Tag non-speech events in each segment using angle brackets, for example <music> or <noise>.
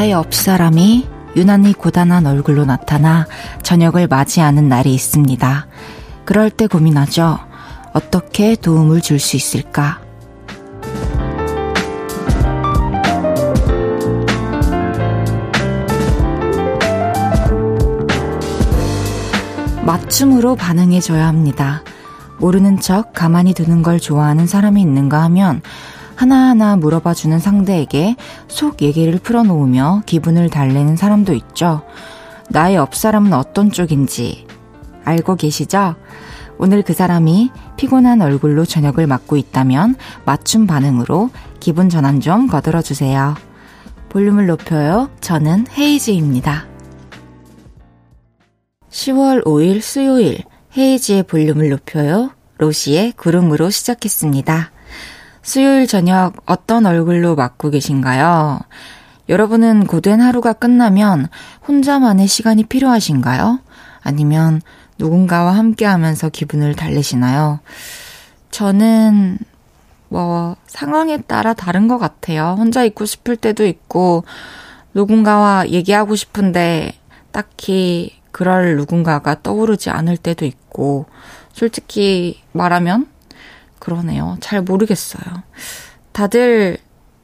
나의 옆사람이 유난히 고단한 얼굴로 나타나 저녁을 맞이하는 날이 있습니다. 그럴 때 고민하죠. 어떻게 도움을 줄 수 있을까? 맞춤으로 반응해줘야 합니다. 모르는 척 가만히 두는 걸 좋아하는 사람이 있는가 하면 하나하나 물어봐주는 상대에게 속 얘기를 풀어놓으며 기분을 달래는 사람도 있죠. 나의 옆 사람은 어떤 쪽인지 알고 계시죠? 오늘 그 사람이 피곤한 얼굴로 저녁을 맞고 있다면 맞춤 반응으로 기분 전환 좀 거들어 주세요. 볼륨을 높여요. 저는 헤이즈입니다. 10월 5일 수요일 헤이지의 볼륨을 높여요. 로시의 구름으로 시작했습니다. 수요일 저녁 어떤 얼굴로 맞고 계신가요? 여러분은 고된 하루가 끝나면 혼자만의 시간이 필요하신가요? 아니면 누군가와 함께 하면서 기분을 달래시나요? 저는 뭐 상황에 따라 다른 것 같아요. 혼자 있고 싶을 때도 있고 누군가와 얘기하고 싶은데 딱히 그럴 누군가가 떠오르지 않을 때도 있고 솔직히 말하면 그러네요. 잘 모르겠어요. 다들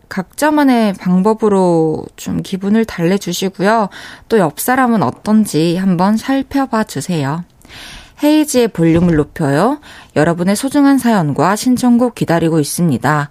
각자만의 방법으로 좀 기분을 달래주시고요. 또 옆 사람은 어떤지 한번 살펴봐 주세요. 헤이지의 볼륨을 높여요. 여러분의 소중한 사연과 신청곡 기다리고 있습니다.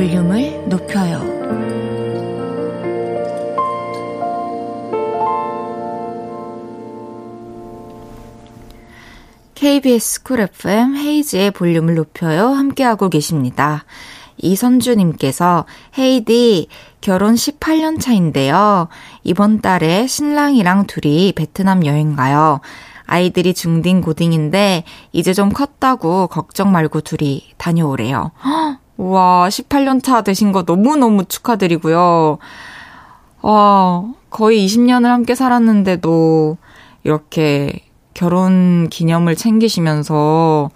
볼륨을 높여요. KBS 쿨 FM 헤이즈의 볼륨을 높여요. 함께하고 계십니다. 이선주님께서 헤이디 결혼 18년 차인데요. 이번 달에 신랑이랑 둘이 베트남 여행 가요. 아이들이 중딩 고딩인데 이제 좀 컸다고 걱정 말고 둘이 다녀오래요. 우와, 18년 차 되신 거 너무너무 축하드리고요. 와, 거의 20년을 함께 살았는데도 이렇게 결혼 기념을 챙기시면서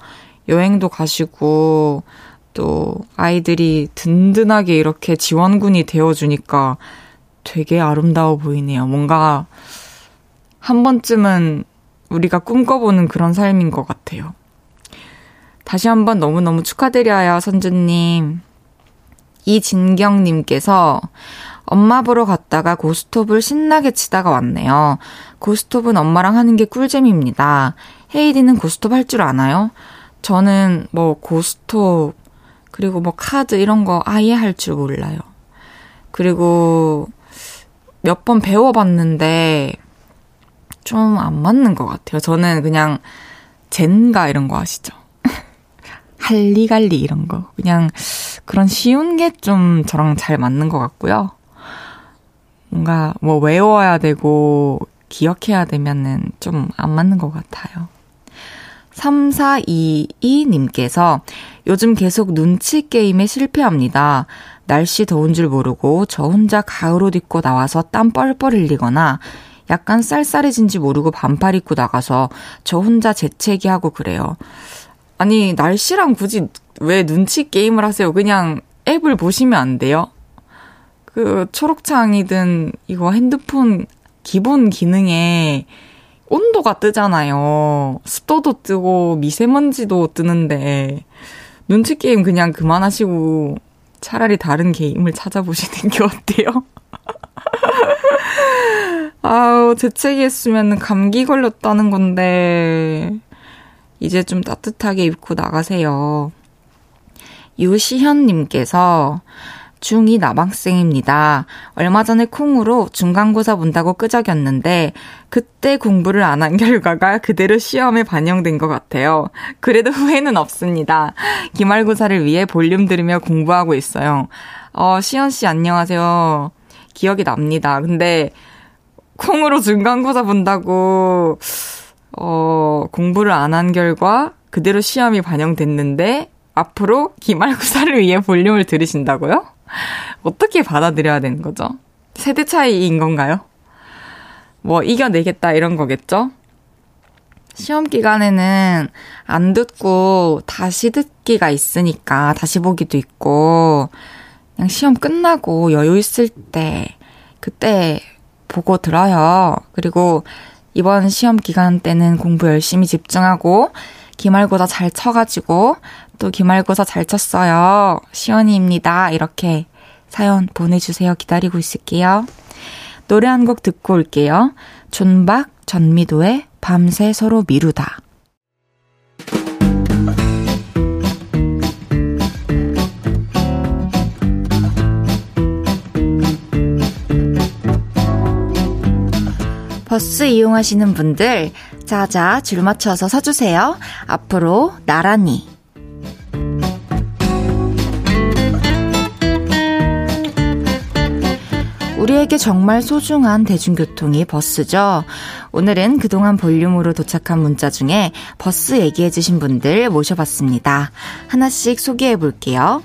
여행도 가시고 또 아이들이 든든하게 이렇게 지원군이 되어주니까 되게 아름다워 보이네요. 뭔가 한 번쯤은 우리가 꿈꿔보는 그런 삶인 것 같아요. 다시 한번 너무너무 축하드려요, 선주님. 이진경님께서 엄마 보러 갔다가 고스톱을 신나게 치다가 왔네요. 고스톱은 엄마랑 하는 게 꿀잼입니다. 헤이디는 고스톱 할 줄 아나요? 저는 뭐 고스톱, 그리고 뭐 카드 이런 거 아예 할 줄 몰라요. 그리고 몇 번 배워봤는데 좀 안 맞는 것 같아요. 저는 그냥 젠가 이런 거 아시죠? <laughs> 할리갈리 이런 거. 그냥 그런 쉬운 게 좀 저랑 잘 맞는 것 같고요. 뭔가 뭐 외워야 되고 기억해야 되면은 좀 안 맞는 것 같아요. 3422님께서 요즘 계속 눈치 게임에 실패합니다. 날씨 더운 줄 모르고 저 혼자 가을 옷 입고 나와서 땀 뻘뻘 흘리거나 약간 쌀쌀해진지 모르고 반팔 입고 나가서 저 혼자 재채기 하고 그래요. 아니, 날씨랑 굳이 왜 눈치 게임을 하세요? 그냥 앱을 보시면 안 돼요? 그 초록창이든 이거 핸드폰 기본 기능에 온도가 뜨잖아요. 습도도 뜨고 미세먼지도 뜨는데 눈치 게임 그냥 그만하시고 차라리 다른 게임을 찾아보시는 <laughs> 게 어때요? <laughs> 아우, 재채기 했으면 감기 걸렸다는 건데. 이제 좀 따뜻하게 입고 나가세요. 유시현님께서 중2 남학생입니다. 얼마 전에 콩으로 중간고사 본다고 끄적였는데 그때 공부를 안 한 <laughs> 결과가 그대로 시험에 반영된 것 같아요. 그래도 후회는 없습니다. 기말고사를 위해 볼륨 들으며 공부하고 있어요. 어, 시연 씨 안녕하세요. 기억이 납니다. 근데 콩으로 중간고사 본다고 어, 공부를 안 한 결과 그대로 시험이 반영됐는데 앞으로 기말고사를 위해 볼륨을 들으신다고요? <laughs> 어떻게 받아들여야 되는 거죠? 세대 차이인 건가요? 뭐 이겨내겠다 이런 거겠죠? 시험 기간에는 안 듣고 다시 듣기가 있으니까 다시 보기도 있고 그냥 시험 끝나고 여유 있을 때 그때 보고 들어요. 그리고 이번 시험 기간 때는 공부 열심히 집중하고 기말고사 잘 쳐가지고 또 기말고사 잘 쳤어요. 시연이입니다. 이렇게 사연 보내주세요. 기다리고 있을게요. 노래 한 곡 듣고 올게요. 존박 전미도의 밤새 서로 미루다. 버스 이용하시는 분들, 자자 줄 맞춰서 서주세요. 앞으로 나란히. 우리에게 정말 소중한 대중교통이 버스죠. 오늘은 그동안 볼륨으로 도착한 문자 중에 버스 얘기해주신 분들 모셔봤습니다. 하나씩 소개해 볼게요.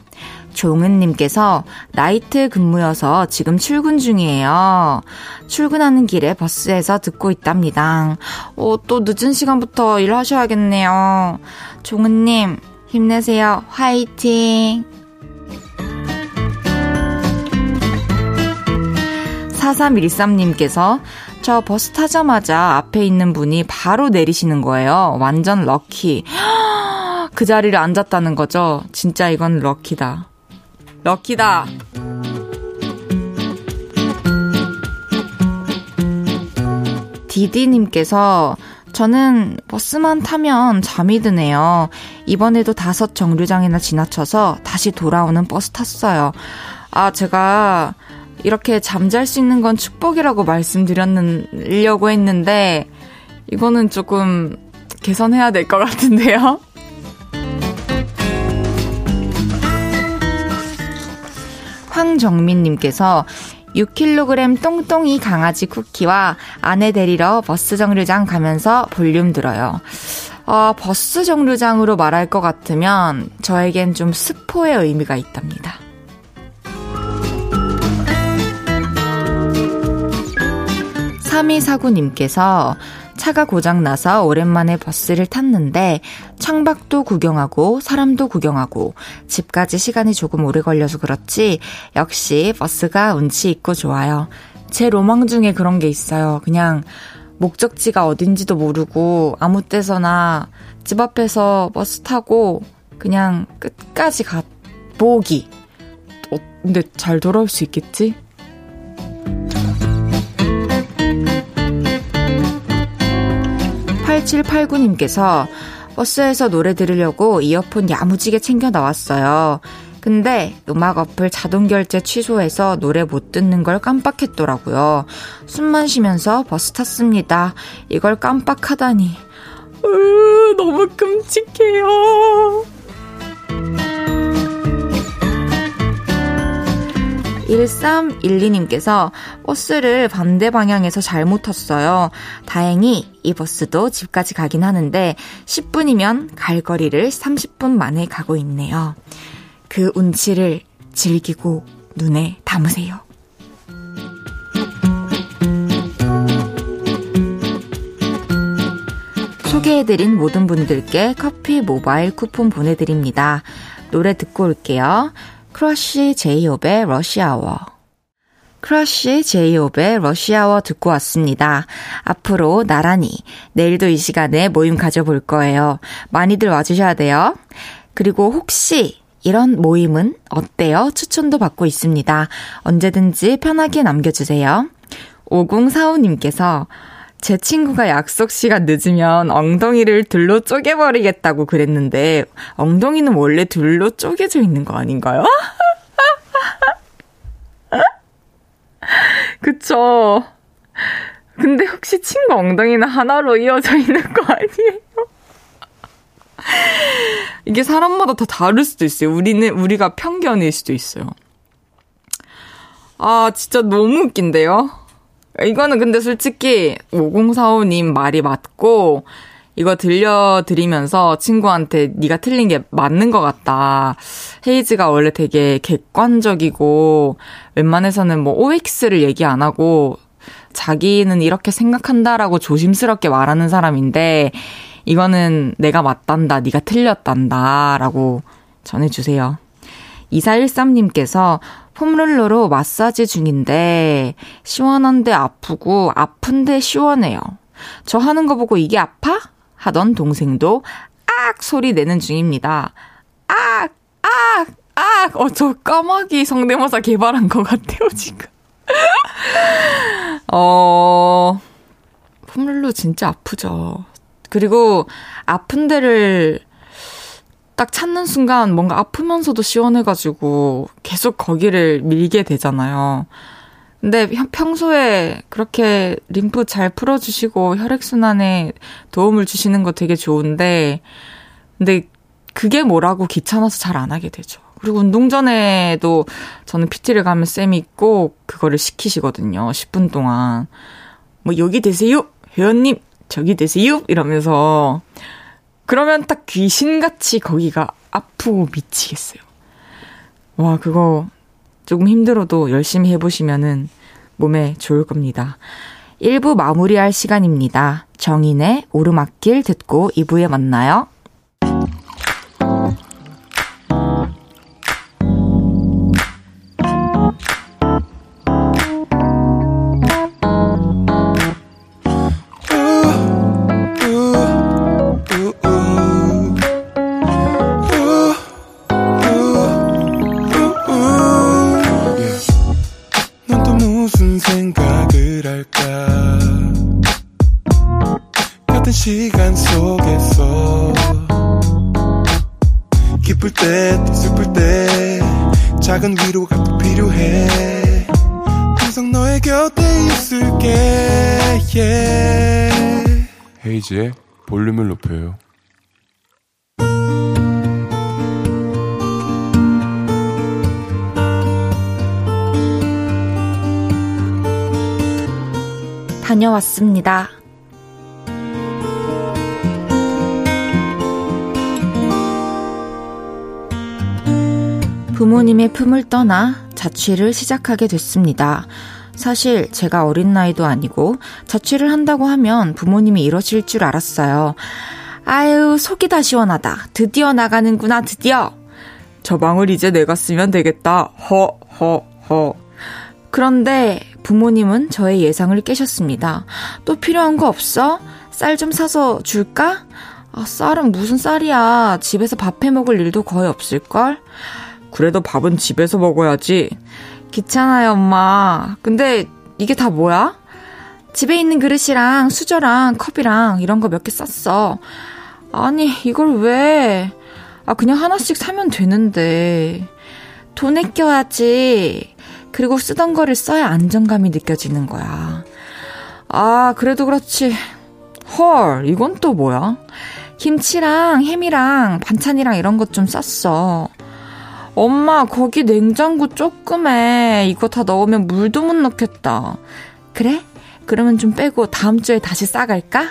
종은님께서 나이트 근무여서 지금 출근 중이에요. 출근하는 길에 버스에서 듣고 있답니다. 어, 또 늦은 시간부터 일하셔야겠네요. 종은님, 힘내세요. 화이팅! 4313님께서 저 버스 타자마자 앞에 있는 분이 바로 내리시는 거예요. 완전 럭키. 그 자리를 앉았다는 거죠. 진짜 이건 럭키다. 럭키다. 디디님께서 저는 버스만 타면 잠이 드네요. 이번에도 다섯 정류장이나 지나쳐서 다시 돌아오는 버스 탔어요. 아, 제가 이렇게 잠잘 수 있는 건 축복이라고 말씀드렸려고 했는데, 이거는 조금 개선해야 될 것 같은데요? 황정민님께서 6kg 똥똥이 강아지 쿠키와 아내 데리러 버스 정류장 가면서 볼륨 들어요. 어, 버스 정류장으로 말할 것 같으면 저에겐 좀 스포의 의미가 있답니다. 3249님께서 차가 고장나서 오랜만에 버스를 탔는데 창밖도 구경하고 사람도 구경하고 집까지 시간이 조금 오래 걸려서 그렇지 역시 버스가 운치 있고 좋아요. 제 로망 중에 그런 게 있어요. 그냥 목적지가 어딘지도 모르고 아무 때서나 집 앞에서 버스 타고 그냥 끝까지 가 보기. 어, 근데 잘 돌아올 수 있겠지? 8789님께서 버스에서 노래 들으려고 이어폰 야무지게 챙겨 나왔어요. 근데 음악 어플 자동 결제 취소해서 노래 못 듣는 걸 깜빡했더라고요. 숨만 쉬면서 버스 탔습니다. 이걸 깜빡하다니. 으, 너무 끔찍해요. 1312님께서 버스를 반대 방향에서 잘못 탔어요. 다행히 이 버스도 집까지 가긴 하는데 10분이면 갈 거리를 30분 만에 가고 있네요. 그 운치를 즐기고 눈에 담으세요. 소개해드린 모든 분들께 커피 모바일 쿠폰 보내드립니다. 노래 듣고 올게요. 크러쉬 제이홉의 러시아워. 크러쉬 제이홉의 러시아워 듣고 왔습니다. 앞으로 나란히 내일도 이 시간에 모임 가져볼 거예요. 많이들 와주셔야 돼요. 그리고 혹시 이런 모임은 어때요? 추천도 받고 있습니다. 언제든지 편하게 남겨주세요. 5045님께서 제 친구가 약속 시간 늦으면 엉덩이를 둘로 쪼개버리겠다고 그랬는데, 엉덩이는 원래 둘로 쪼개져 있는 거 아닌가요? <laughs> 그쵸. 근데 혹시 친구 엉덩이는 하나로 이어져 있는 거 아니에요? <laughs> 이게 사람마다 다 다를 수도 있어요. 우리는, 우리가 편견일 수도 있어요. 아, 진짜 너무 웃긴데요? 이거는 근데 솔직히 5045님 말이 맞고, 이거 들려드리면서 친구한테 네가 틀린 게 맞는 것 같다. 헤이즈가 원래 되게 객관적이고 웬만해서는 뭐 OX를 얘기 안 하고 자기는 이렇게 생각한다라고 조심스럽게 말하는 사람인데 이거는 내가 맞단다, 네가 틀렸단다라고 전해주세요. 2413님께서 폼롤러로 마사지 중인데 시원한데 아프고 아픈데 시원해요. 저 하는 거 보고 이게 아파? 하던 동생도 악 소리 내는 중입니다. 악! 악! 악! 어, 저 까마귀 성대모사 개발한 것 같아요, 지금. <laughs> 어, 폼룰루 진짜 아프죠. 그리고 아픈 데를 딱 찾는 순간 뭔가 아프면서도 시원해가지고 계속 거기를 밀게 되잖아요. 근데 평소에 그렇게 림프 잘 풀어주시고 혈액순환에 도움을 주시는 거 되게 좋은데, 근데 그게 뭐라고 귀찮아서 잘 안 하게 되죠. 그리고 운동 전에도 저는 PT를 가면 쌤이 꼭 그거를 시키시거든요. 10분 동안. 뭐, 여기 되세요! 회원님! 저기 되세요! 이러면서. 그러면 딱 귀신같이 거기가 아프고 미치겠어요. 와, 그거 조금 힘들어도 열심히 해보시면은 몸에 좋을 겁니다. 1부 마무리할 시간입니다. 정인의 오르막길 듣고 2부에 만나요. 헤이지의 볼륨을 높여요. 다녀왔습니다. 부모님의 품을 떠나 자취를 시작하게 됐습니다. 사실 제가 어린 나이도 아니고 자취를 한다고 하면 부모님이 이러실 줄 알았어요. 아유, 속이 다 시원하다. 드디어 나가는구나, 드디어. 저 방을 이제 내가 쓰면 되겠다. 허, 허, 허. 그런데 부모님은 저의 예상을 깨셨습니다. 또 필요한 거 없어? 쌀 좀 사서 줄까? 아, 쌀은 무슨 쌀이야. 집에서 밥 해 먹을 일도 거의 없을걸? 그래도 밥은 집에서 먹어야지. 귀찮아요, 엄마. 근데 이게 다 뭐야? 집에 있는 그릇이랑 수저랑 컵이랑 이런 거 몇 개 쌌어. 아니, 이걸 왜? 아, 그냥 하나씩 사면 되는데. 돈에 껴야지. 그리고 쓰던 거를 써야 안정감이 느껴지는 거야. 아, 그래도 그렇지. 헐, 이건 또 뭐야? 김치랑 햄이랑 반찬이랑 이런 것 좀 쌌어. 엄마, 거기 냉장고 조금해. 이거 다 넣으면 물도 못 넣겠다. 그래? 그러면 좀 빼고 다음 주에 다시 싸갈까?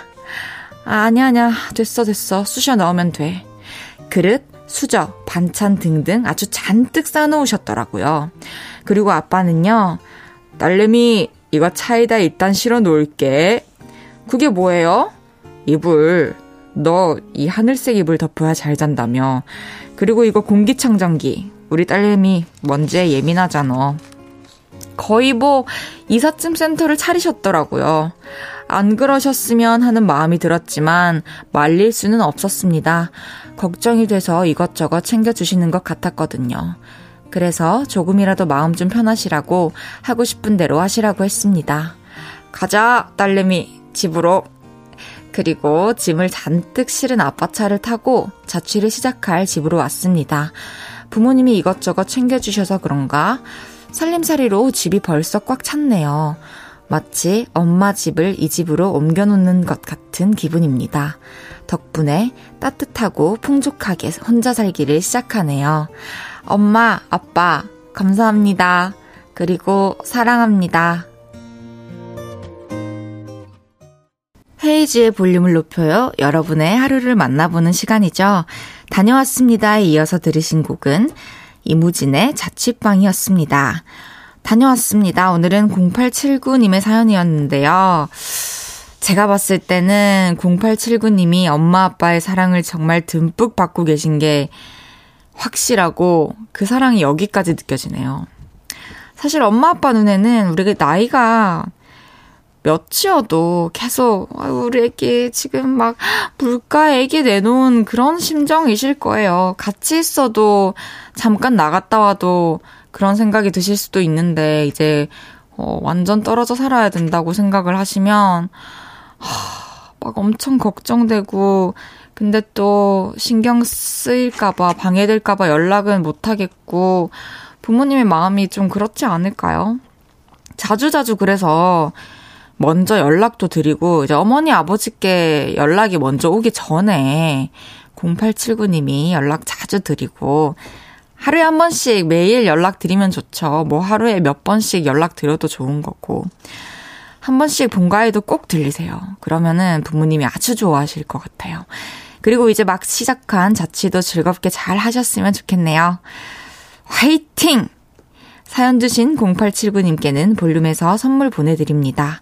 아, 아니야, 아니야. 됐어, 됐어. 쑤셔 넣으면 돼. 그릇, 수저, 반찬 등등 아주 잔뜩 싸놓으셨더라고요. 그리고 아빠는요, 딸내미, 이거 차에다 일단 실어 놓을게. 그게 뭐예요? 이불. 너 이 하늘색 이불 덮어야 잘 잔다며. 그리고 이거 공기청정기. 우리 딸내미 먼지에 예민하잖아. 거의 뭐 이삿짐 센터를 차리셨더라고요. 안 그러셨으면 하는 마음이 들었지만 말릴 수는 없었습니다. 걱정이 돼서 이것저것 챙겨주시는 것 같았거든요. 그래서 조금이라도 마음 좀 편하시라고 하고 싶은 대로 하시라고 했습니다. 가자, 딸내미, 집으로. 그리고 짐을 잔뜩 실은 아빠 차를 타고 자취를 시작할 집으로 왔습니다. 부모님이 이것저것 챙겨주셔서 그런가 살림살이로 집이 벌써 꽉 찼네요. 마치 엄마 집을 이 집으로 옮겨놓는 것 같은 기분입니다. 덕분에 따뜻하고 풍족하게 혼자 살기를 시작하네요. 엄마, 아빠, 감사합니다. 그리고 사랑합니다. 헤이지의 볼륨을 높여요. 여러분의 하루를 만나보는 시간이죠. 다녀왔습니다에 이어서 들으신 곡은 이무진의 자취방이었습니다. 다녀왔습니다. 오늘은 0879님의 사연이었는데요. 제가 봤을 때는 0879님이 엄마 아빠의 사랑을 정말 듬뿍 받고 계신 게 확실하고 그 사랑이 여기까지 느껴지네요. 사실 엄마 아빠 눈에는 우리가 나이가 몇이어도 계속 우리 애기 지금 막 물가 애기 내놓은 그런 심정이실 거예요. 같이 있어도 잠깐 나갔다 와도 그런 생각이 드실 수도 있는데 이제 어, 완전 떨어져 살아야 된다고 생각을 하시면 하, 막 엄청 걱정되고 근데 또 신경 쓰일까봐 방해될까봐 연락은 못 하겠고 부모님의 마음이 좀 그렇지 않을까요? 자주자주 그래서 먼저 연락도 드리고, 이제 어머니, 아버지께 연락이 먼저 오기 전에 0879님이 연락 자주 드리고, 하루에 한 번씩 매일 연락 드리면 좋죠. 뭐 하루에 몇 번씩 연락 드려도 좋은 거고. 한 번씩 본가에도 꼭 들리세요. 그러면은 부모님이 아주 좋아하실 것 같아요. 그리고 이제 막 시작한 자취도 즐겁게 잘 하셨으면 좋겠네요. 화이팅! 사연 주신 0879님께는 볼륨에서 선물 보내드립니다.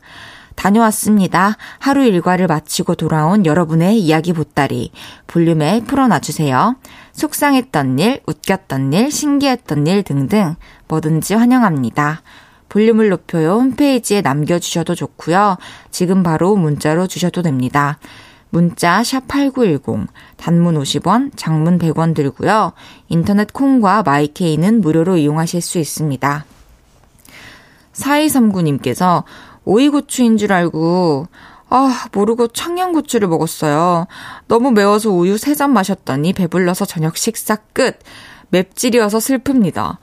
다녀왔습니다. 하루 일과를 마치고 돌아온 여러분의 이야기 보따리 볼륨에 풀어놔주세요. 속상했던 일, 웃겼던 일, 신기했던 일 등등 뭐든지 환영합니다. 볼륨을 높여요 홈페이지에 남겨주셔도 좋고요. 지금 바로 문자로 주셔도 됩니다. 문자 샵8910 단문 50원, 장문 100원 들고요. 인터넷 콩과 마이케이는 무료로 이용하실 수 있습니다. 4239님께서 오이고추인 줄 알고 아, 모르고 청양고추를 먹었어요. 너무 매워서 우유 3잔 마셨더니 배불러서 저녁 식사 끝. 맵찔이어서 슬픕니다.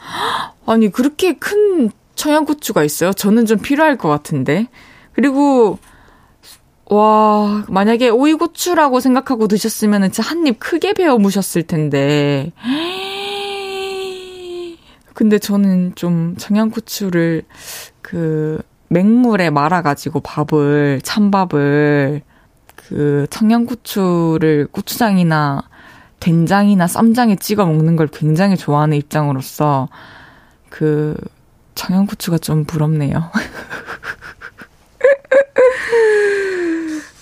아니, 그렇게 큰 청양고추가 있어요? 저는 좀 필요할 것 같은데. 그리고 와, 만약에 오이고추라고 생각하고 드셨으면 진짜 한 입 크게 베어 무셨을 텐데. <gasps> 근데 저는 좀 청양고추를 그 맹물에 말아가지고 밥을, 찬밥을 그 청양고추를 고추장이나 된장이나 쌈장에 찍어 먹는 걸 굉장히 좋아하는 입장으로서 그 청양고추가 좀 부럽네요. <laughs>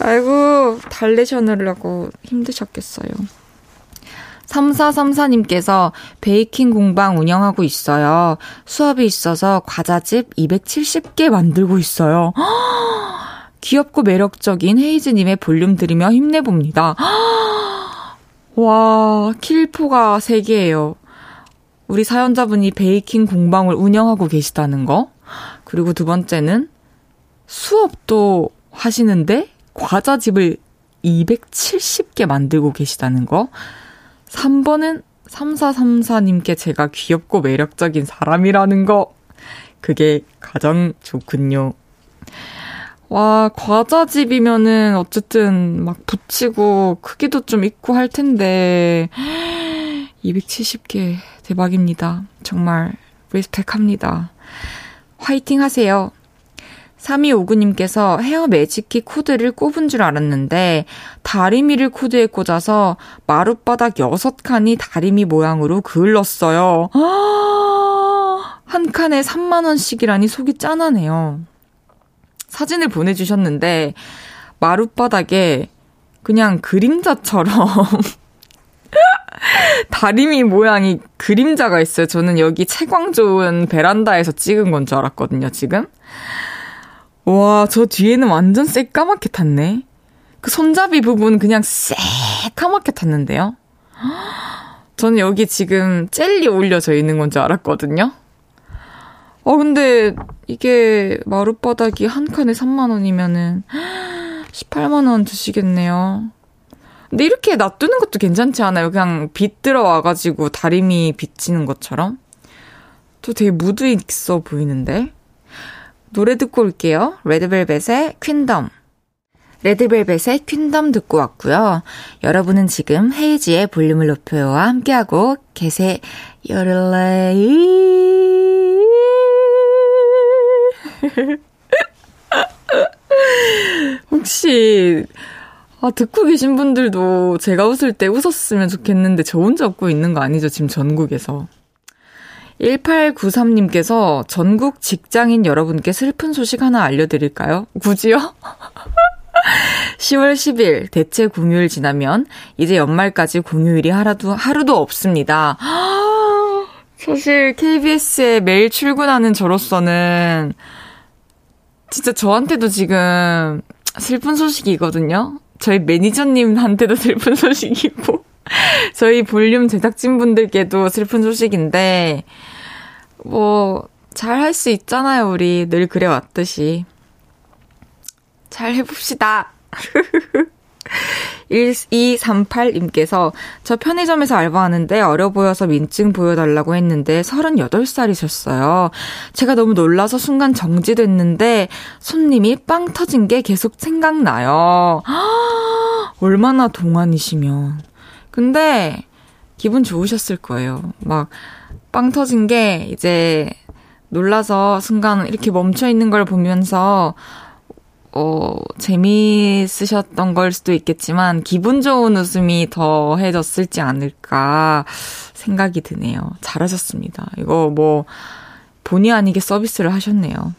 아이고, 달래셔느라고 힘드셨겠어요. 3434님께서 베이킹 공방 운영하고 있어요. 수업이 있어서 과자집 270개 만들고 있어요. <gasps> 귀엽고 매력적인 헤이즈님의 볼륨 들으며 힘내봅니다. <gasps> 와, 킬포가 3개예요. 우리 사연자분이 베이킹 공방을 운영하고 계시다는 거. 그리고 두 번째는 수업도 하시는데 과자집을 270개 만들고 계시다는 거. 3번은 3434님께 제가 귀엽고 매력적인 사람이라는 거. 그게 가장 좋군요. 와, 과자집이면은 어쨌든 막 붙이고 크기도 좀 있고 할 텐데 <gasps> 270개 대박입니다. 정말 respect 합니다. 화이팅 하세요. 3259님께서 헤어 매직기 코드를 꼽은 줄 알았는데 다리미를 코드에 꽂아서 마룻바닥 6칸이 다리미 모양으로 그을렀어요. 한 칸에 3만원씩이라니 속이 짠하네요. 사진을 보내주셨는데 마룻바닥에 그냥 그림자처럼 <laughs> 다리미 모양이 그림자가 있어요. 저는 여기 채광 좋은 베란다에서 찍은 건 줄 알았거든요, 지금. 와, 저 뒤에는 완전 새까맣게 탔네. 그 손잡이 부분 그냥 새까맣게 탔는데요. <gasps> 저는 여기 지금 젤리 올려져 있는 건 줄 알았거든요. 어, 근데 이게 마룻바닥이 한 칸에 3만원이면은 18만원 <gasps> 드시겠네요. 근데 이렇게 놔두는 것도 괜찮지 않아요? 그냥 빛 들어와가지고 다리미 비치는 것처럼? 또 되게 무드 있어 보이는데? 노래 듣고 올게요. 레드벨벳의 퀸덤. 레드벨벳의 퀸덤 듣고 왔고요. 여러분은 지금 헤이지의 볼륨을 높여요와 함께하고 계세요. <laughs> 혹시 아, 듣고 계신 분들도 제가 웃을 때 웃었으면 좋겠는데 저 혼자 웃고 있는 거 아니죠? 지금 전국에서. 1893님께서 전국 직장인 여러분께 슬픈 소식 하나 알려드릴까요? 굳이요? 10월 10일 대체 공휴일 지나면 이제 연말까지 공휴일이 하루도, 하루도 없습니다. <gasps> 사실 KBS에 매일 출근하는 저로서는 진짜 저한테도 지금 슬픈 소식이거든요. 저희 매니저님한테도 <laughs> 슬픈 소식이고, 저희 볼륨 제작진분들께도 슬픈 소식인데, 뭐, 잘 할 수 있잖아요, 우리. 늘 그래왔듯이. 잘 해봅시다. <laughs> 1238님께서 저 편의점에서 알바하는데 어려 보여서 민증 보여달라고 했는데 38살이셨어요. 제가 너무 놀라서 순간 정지됐는데 손님이 빵 터진 게 계속 생각나요. <gasps> 얼마나 동안이시면. 근데 기분 좋으셨을 거예요. 막 빵 터진 게 이제 놀라서 순간 이렇게 멈춰 있는 걸 보면서 어, 재미있으셨던 걸 수도 있겠지만, 기분 좋은 웃음이 더 해졌을지 않을까 생각이 드네요. 잘하셨습니다. 이거 뭐, 본의 아니게 서비스를 하셨네요.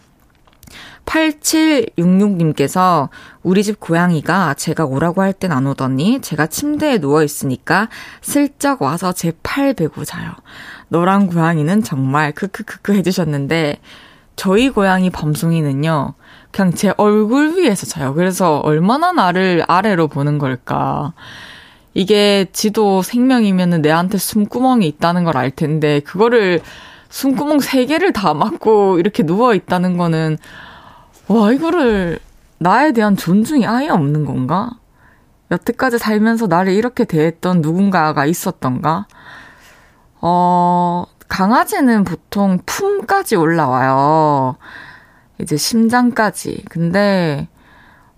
8766님께서 우리 집 고양이가 제가 오라고 할 땐 안 오더니 제가 침대에 누워있으니까 슬쩍 와서 제 팔 베고 자요. 너랑 고양이는 정말 크크크크 해주셨는데 저희 고양이 밤송이는요, 그냥 제 얼굴 위에서 자요. 그래서 얼마나 나를 아래로 보는 걸까. 이게 지도 생명이면은 내한테 숨구멍이 있다는 걸 알 텐데, 그거를 숨구멍 세 개를 다 막고 이렇게 누워 있다는 거는, 와, 이거를 나에 대한 존중이 아예 없는 건가? 여태까지 살면서 나를 이렇게 대했던 누군가가 있었던가? 어, 강아지는 보통 품까지 올라와요. 이제 심장까지. 근데,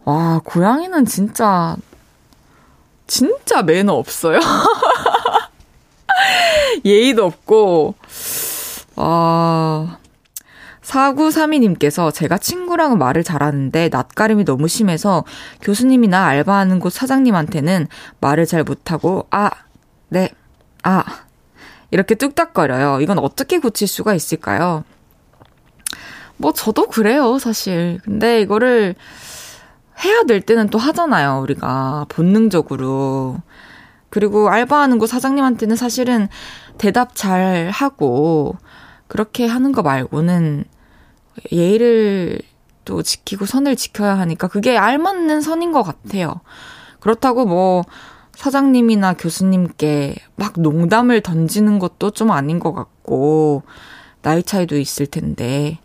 와, 고양이는 진짜, 진짜 매너 없어요. <laughs> 예의도 없고, 와. 4932님께서 제가 친구랑 말을 잘하는데 낯가림이 너무 심해서 교수님이나 알바하는 곳 사장님한테는 말을 잘 못하고, 아, 네, 아, 이렇게 뚝딱거려요. 이건 어떻게 고칠 수가 있을까요? 뭐 저도 그래요, 사실. 근데 이거를 해야 될 때는 또 하잖아요, 우리가. 본능적으로. 그리고 알바하는 곳 사장님한테는 사실은 대답 잘 하고, 그렇게 하는 거 말고는 예의를 또 지키고 선을 지켜야 하니까 그게 알맞는 선인 것 같아요. 그렇다고 뭐, 사장님이나 교수님께 막 농담을 던지는 것도 좀 아닌 것 같고, 나이 차이도 있을 텐데,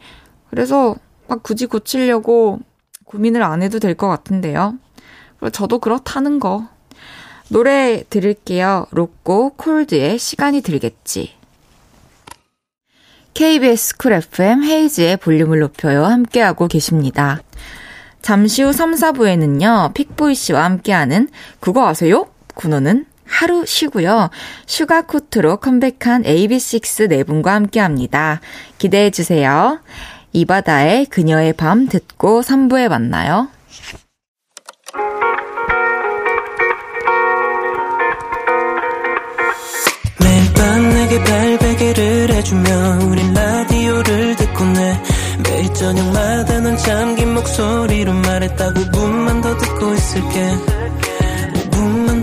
그래서 막 굳이 고치려고 고민을 안 해도 될 것 같은데요. 저도 그렇다는 거. 노래 들을게요. 로꼬 콜드의 시간이 들겠지. KBS 쿨 FM 헤이즈의 볼륨을 높여요. 함께하고 계십니다. 잠시 후 3, 4부에는요, 픽보이 씨와 함께하는 그거 아세요? 군호는 하루 쉬고요. Sugarcoat로 컴백한 AB6IX 네 분과 함께 합니다. 기대해 주세요. 이 바다의 그녀의 밤 듣고 3부에 만나요. 매일 밤 내게 팔베개를 해주며 우린 라디오를 듣고 내 매일 저녁마다 넌 잠긴 목소리로 말했다 5분만 더 듣고 있을게 5분만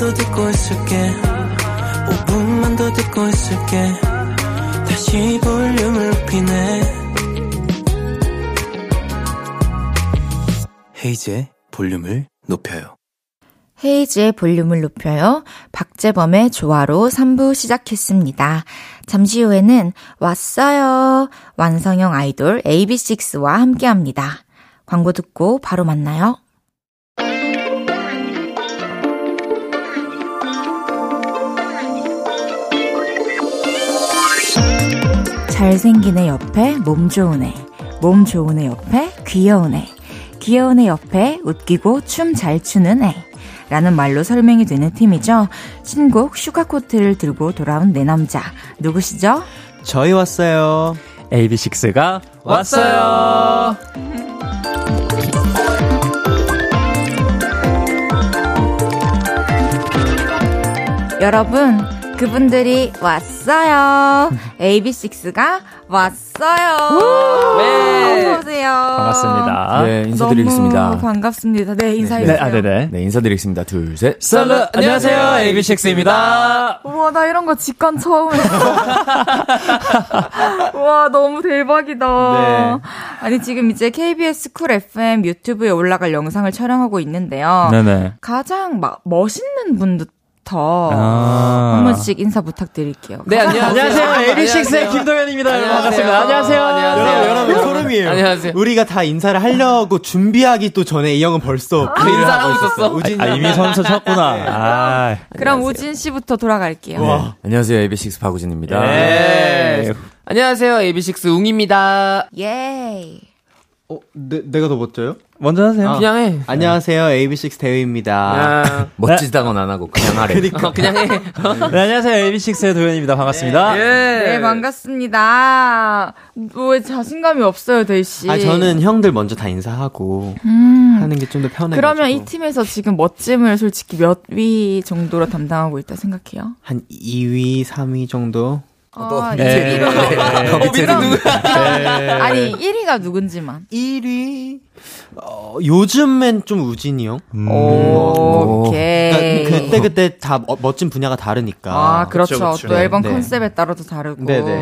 더 듣고 있을게 5분만 더 듣고 있을게 다시 볼륨을 높이네 헤이즈의 볼륨을 높여요. 헤이즈의 볼륨을 높여요. 박재범의 조화로 3부 시작했습니다. 잠시 후에는 왔어요. 완성형 아이돌 AB6IX와 함께 합니다. 광고 듣고 바로 만나요. 잘생긴 애 옆에 몸 좋은 애. 몸 좋은 애 옆에 귀여운 애. 귀여운 애 옆에 웃기고 춤 잘 추는 애. 라는 말로 설명이 되는 팀이죠. 신곡 Sugarcoat를 들고 돌아온 내 남자. 누구시죠? 저희 왔어요. AB6IX가 왔어요. 여러분, 그분들이 왔어요. AB6IX가 왔어요. 네. 어서오세요. 반갑습니다. 네, 인사드리겠습니다. 너무 반갑습니다. 네, 인사해주세요. 네, 아, 네네. 네, 인사드리겠습니다. 둘, 셋. 썰루, 안녕하세요. AB6IX입니다. 우와, 나 이런 거 직관 처음 했어. <laughs> 우와, 너무 대박이다. 네. 아니, 지금 이제 KBS 쿨 FM 유튜브에 올라갈 영상을 촬영하고 있는데요. 네네. 가장 막 멋있는 분 부터 아. 한 번씩 인사 부탁드릴게요. 네, 안녕하세요. 안녕하세요. AB6IX의 김동현입니다. 안녕하세요. 반갑습니다. 안녕하세요. 안녕하세요. 여러분, 여러분 소름이에요. 안녕하세요. 우리가 다 인사를 하려고 준비하기 또 전에 이 형은 벌써 아, 인사하고 있었어? 우진 아, 이미 선수 쳤구나. 아. 그럼 우진 씨부터 돌아갈게요. 와. 안녕하세요. AB6 박우진입니다. 네. 안녕하세요. AB6 웅입니다. 예. 어, 내, 내가 더 멋져요? 먼저 하세요. 그냥 해. 안녕하세요. AB6 대휘입니다. 그냥, 멋지다고는 안 하고 그냥 하래. 어, 그냥 해. <laughs> 네, 안녕하세요. AB6IX의 동현입니다. 반갑습니다. 예. 네, 반갑습니다. 왜 자신감이 없어요, 대휘 씨? 아, 저는 형들 먼저 다 인사하고 음. 하는 게 좀 더 편해. 그러면 이 팀에서 지금 멋짐을 솔직히 몇 위 정도로 담당하고 있다 생각해요? 한 2위, 3위 정도? 아, 네. 1위로. 네. 밑에 누구? <laughs> 아니, 1위가 누군지만. 1위? 어, 요즘엔 좀 우진이 형? 음. 오 케이. 그러니까 그때 그때 다 어- 멋진 분야가 다르니까. 아, 그렇죠. 그쵸, 그쵸. 또 앨범 네. 컨셉에 따라도 다르고. 네네.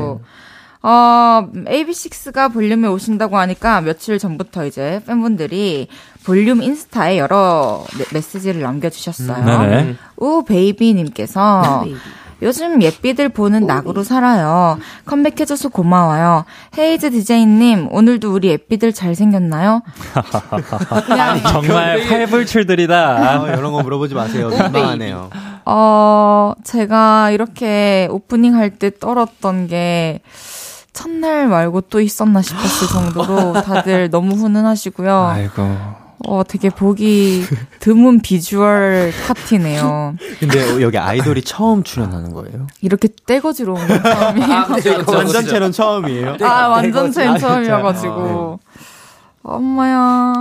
어, AB6IX가 볼륨에 오신다고 하니까 며칠 전부터 이제 팬분들이 볼륨 인스타에 여러 메- 메시지를 남겨주셨어요. 네네. 우 베이비님께서 요즘 예삐들 보는 낙으로 살아요. 컴백해줘서 고마워요. 헤이즈 디제이님, 오늘도 우리 예삐들 잘생겼나요? <laughs> 정말 팔불출들이다. 아, 이런 거 물어보지 마세요. 민망하네요. 어, 제가 이렇게 오프닝 할 때 떨었던 게 첫날 말고 또 있었나 싶었을 정도로 다들 너무 훈훈하시고요. 아이고. 어, 되게 보기 <laughs> 드문 비주얼 파티네요. 근데 여기 아이돌이 처음 출연하는 거예요? 이렇게 떼거지로 온 건 처음이에요. 아. 완전체는 처음이에요? 아, 완전체 처음이어가지고. 엄마야.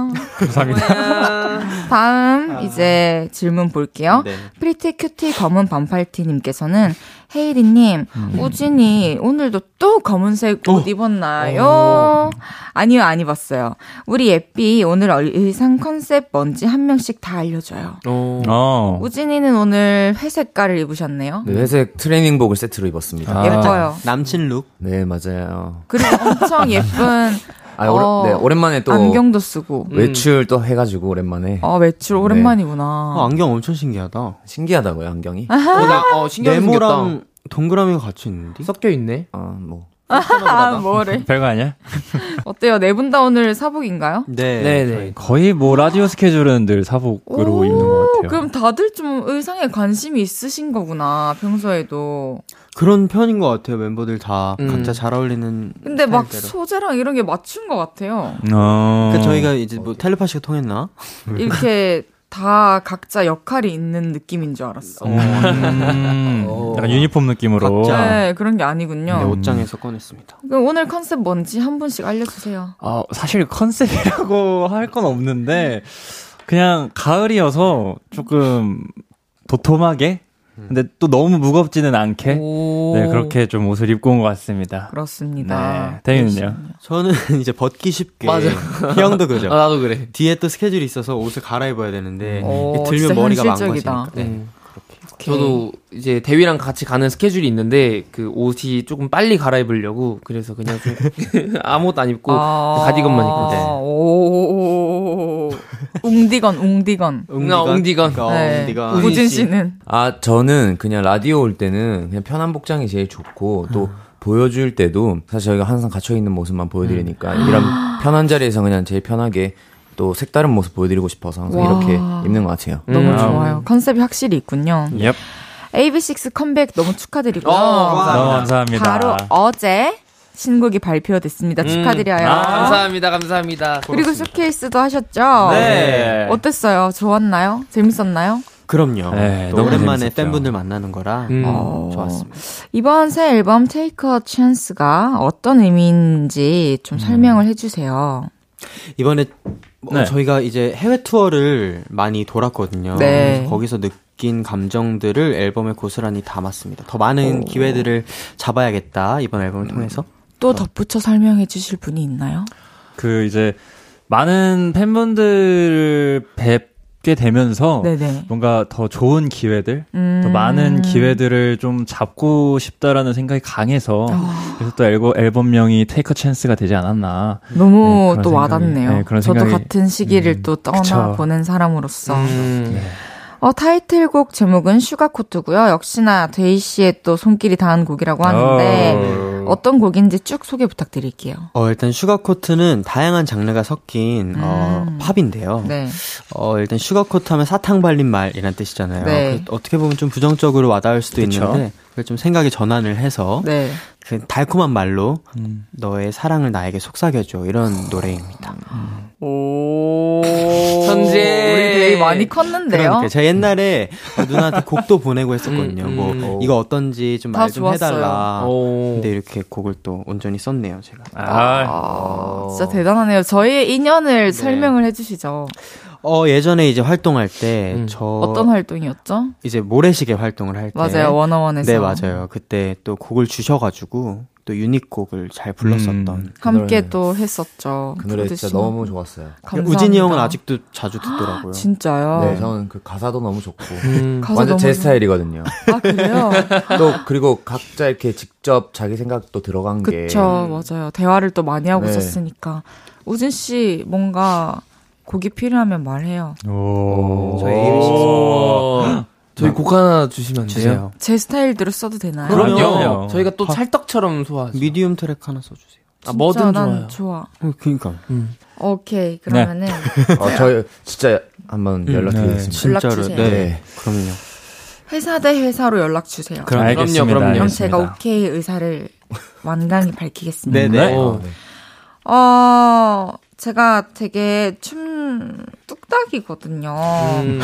뭐야. <laughs> 다음, 이제 질문 볼게요. 네. pretty cutie 검은 반팔티님께서는 헤이리님, 우진이 오늘도 또 검은색 옷 입었나요? 아니요, 안 입었어요. 우리 예삐 오늘 의상 컨셉 뭔지 한 명씩 다 알려줘요. 어. 어. 우진이는 오늘 회색깔을 입으셨네요. 네, 회색 트레이닝복을 세트로 입었습니다. 아. 예뻐요. 남친 룩? 네, 맞아요. 그리고 엄청 예쁜 <laughs> 아, 오래, 어, 네, 오랜만에 또 안경도 쓰고. 외출 또 해가지고 오랜만에 아, 외출 오랜만이구나. 어, 안경 엄청 신기하다. 신기하다고요 안경이. 어, 나, 어. 네모랑 동그라미가 같이 있는데? 섞여 있네. 아, 뭐 아, 뭐래. <laughs> 별거 아니야? 어때요? 네 분 다 오늘 사복인가요? 네. 네네. 거의 뭐 라디오 스케줄은 늘 사복으로 입는 것 같아요. 그럼 다들 좀 의상에 관심이 있으신 거구나, 평소에도. 그런 편인 것 같아요. 멤버들 다 음. 각자 잘 어울리는. 근데 막 스타일대로. 소재랑 이런 게 맞춘 것 같아요. 어. 그러니까 저희가 이제 뭐 텔레파시가 통했나? 이렇게 다 각자 역할이 있는 느낌인 줄 알았어. 음, 약간 유니폼 느낌으로. 각자. 네, 그런 게 아니군요. 네, 옷장에서 꺼냈습니다. 그럼 오늘 컨셉 뭔지 한 분씩 알려주세요. 어, 사실 컨셉이라고 <laughs> 할 건 없는데, 그냥 가을이어서 조금 도톰하게? 근데 또 너무 무겁지는 않게? 오. 네, 그렇게 좀 옷을 입고 온 것 같습니다. 그렇습니다. 네. 태희는요? 저는 <laughs> 이제 벗기 쉽게. 맞아. 형도 그죠? <laughs> 아, 나도 그래. 뒤에 또 스케줄이 있어서 옷을 갈아입어야 되는데 오, 이게 진짜 들면 머리가. 망가지니까. 네. 음. 저도 이제 대위랑 같이 가는 스케줄이 있는데 그 옷이 조금 빨리 갈아입으려고 그래서 그냥 좀 <laughs> 아무것도 안 입고 가디건만 입고 네. 오. <laughs> 웅디건, 웅디건. 웅디건? 웅디건. 그러니까 네. 웅디건. 우진 씨. 씨는. 아, 저는 그냥 라디오 올 때는 그냥 편한 복장이 제일 좋고 또 보여줄 때도 사실 저희가 항상 갇혀 있는 모습만 보여드리니까 이런 편한 자리에서 그냥 제일 편하게 또 색다른 모습 보여드리고 싶어서 항상 와. 이렇게 입는 것 같아요. 너무 음. 좋아요. 컨셉이 확실히 있군요. 옙. AB6 컴백 너무 축하드리고요. 어, 너무 감사합니다. 바로 어제 신곡이 발표됐습니다. 음. 축하드려요. 아, 감사합니다, 감사합니다. 그리고 쇼케이스도 하셨죠? 네. 어땠어요? 좋았나요? 재밌었나요? 그럼요. 네, 또 너무 오랜만에 재밌었죠. 팬분들 만나는 거라 음. 어, 좋았습니다. 이번 새 앨범 Take a Chance가 어떤 의미인지 좀 설명을 해주세요. 이번에 뭐 네. 저희가 이제 해외 투어를 많이 돌았거든요. 네. 거기서 느낀 감정들을 앨범에 고스란히 담았습니다. 더 많은 기회들을 잡아야겠다 이번 앨범을 통해서. 또 덧붙여 설명해 주실 분이 있나요? 그 이제 많은 팬분들을 뵙게 되면서 네네. 뭔가 더 좋은 기회들, 음. 더 많은 기회들을 좀 잡고 싶다라는 생각이 강해서 아. 그래서 또 앨범, 앨범명이 테이크 찬스가 되지 않았나. 너무 네, 또 생각이- 와닿네요. 네, 저도 생각이- 같은 시기를 음, 또. 떠나보낸 사람으로서. 음. 어, 타이틀곡 제목은 Sugarcoat고요. 역시나 대휘 씨의 또 손길이 닿은 곡이라고 하는데 어. 어떤 곡인지 쭉 소개 부탁드릴게요. 어, 일단 Sugarcoat는 다양한 장르가 섞인 어, 음. 팝인데요. 네. 어, 일단 Sugarcoat 하면 사탕 발린 말이란 뜻이잖아요. 네. 그 어떻게 보면 좀 부정적으로 와닿을 수도 그쵸. 있는데 좀 생각의 전환을 해서 네. 그 달콤한 말로 음. 너의 사랑을 나에게 속삭여줘 이런 노래입니다. 오. <laughs> 천재. 우리 대휘 많이 컸는데요. 그러니까 제가 옛날에 어, <laughs> 누나한테 곡도 보내고 했었거든요. 음, 뭐 음. 이거 어떤지 좀다말 좀. 해달라. 오. 근데 이렇게 곡을 또 온전히 썼네요, 제가. 아, 아, 진짜 대단하네요. 저희의 인연을 설명을 해주시죠. 어 예전에 이제 활동할 때 음. 저 어떤 활동이었죠? 이제 모래시계 활동을 할 때. 맞아요. 원어원에서. 네 맞아요. 그때 또 곡을 주셔가지고 또 유닛곡을 잘 불렀었던. 음. 함께 노래. 또 했었죠. 그 노래 진짜. 너무 좋았어요. 감사합니다. 우진이 형은 아직도 자주 듣더라고요. 진짜요? 네, 저는 그 가사도 너무 좋고 음. 가사 완전 너무 제 좋- 스타일이거든요. 아 그래요? <laughs> 또 그리고 각자 이렇게 직접 자기 생각도 들어간 게 그쵸 맞아요. 대화를 또 많이 하고 네. 있었으니까 우진 씨 뭔가 곡이 필요하면 말해요. 오. 저희 오. <gasps> 저희 곡 하나 주시면 안 돼요? 제 스타일대로 써도 되나요? 그럼요. 그럼요. 저희가 또 찰떡처럼 소화하죠. 미디움 트랙 하나 써주세요. 아, 진짜 뭐든 난 좋아요. 좋아. 어, 그니까. 음. 오케이 그러면은 어, 저희 진짜 한번 연락드리겠습니다. 연락 진짜로. 주세요. 네. 네. 그럼요. 회사 대 회사로 연락 주세요. 그럼- 알겠습니다. 그럼요, 그럼요. 그럼 알겠습니다. 제가 오케이 의사를 완강히 밝히겠습니다. 네네. 오. 어 제가 되게 춤 뚝딱이거든요. 음.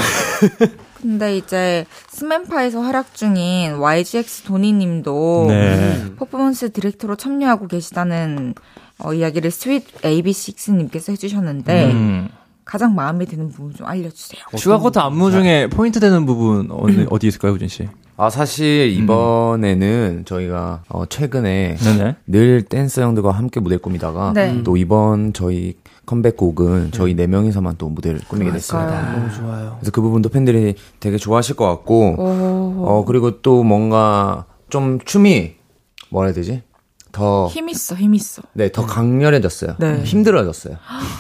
<laughs> 근데 이제 스맨파에서 활약 중인 YGX 도니님도 네. 퍼포먼스 디렉터로 참여하고 계시다는 어, 이야기를 sweet AB6IX님께서 해주셨는데 음. 가장 마음에 드는 부분 좀 알려주세요. Sugarcoat 안무 중에 포인트 되는 부분 어디, 어디 있을까요, 우진 씨? 아 사실 이번에는 저희가 어, 최근에 네네. 늘 댄서 형들과 함께 무대를 꾸미다가 네. 또 이번 저희 컴백곡은 저희 네 명이서만 또 무대를 꾸미게 됐습니다. 너무 좋아요. 그래서 그 부분도 팬들이 되게 좋아하실 것 같고 오, 어 그리고 또 뭔가 좀 춤이 뭐라 해야 되지? 더힘 있어, 힘 있어. 네, 더 강렬해졌어요. 네. 힘들어졌어요.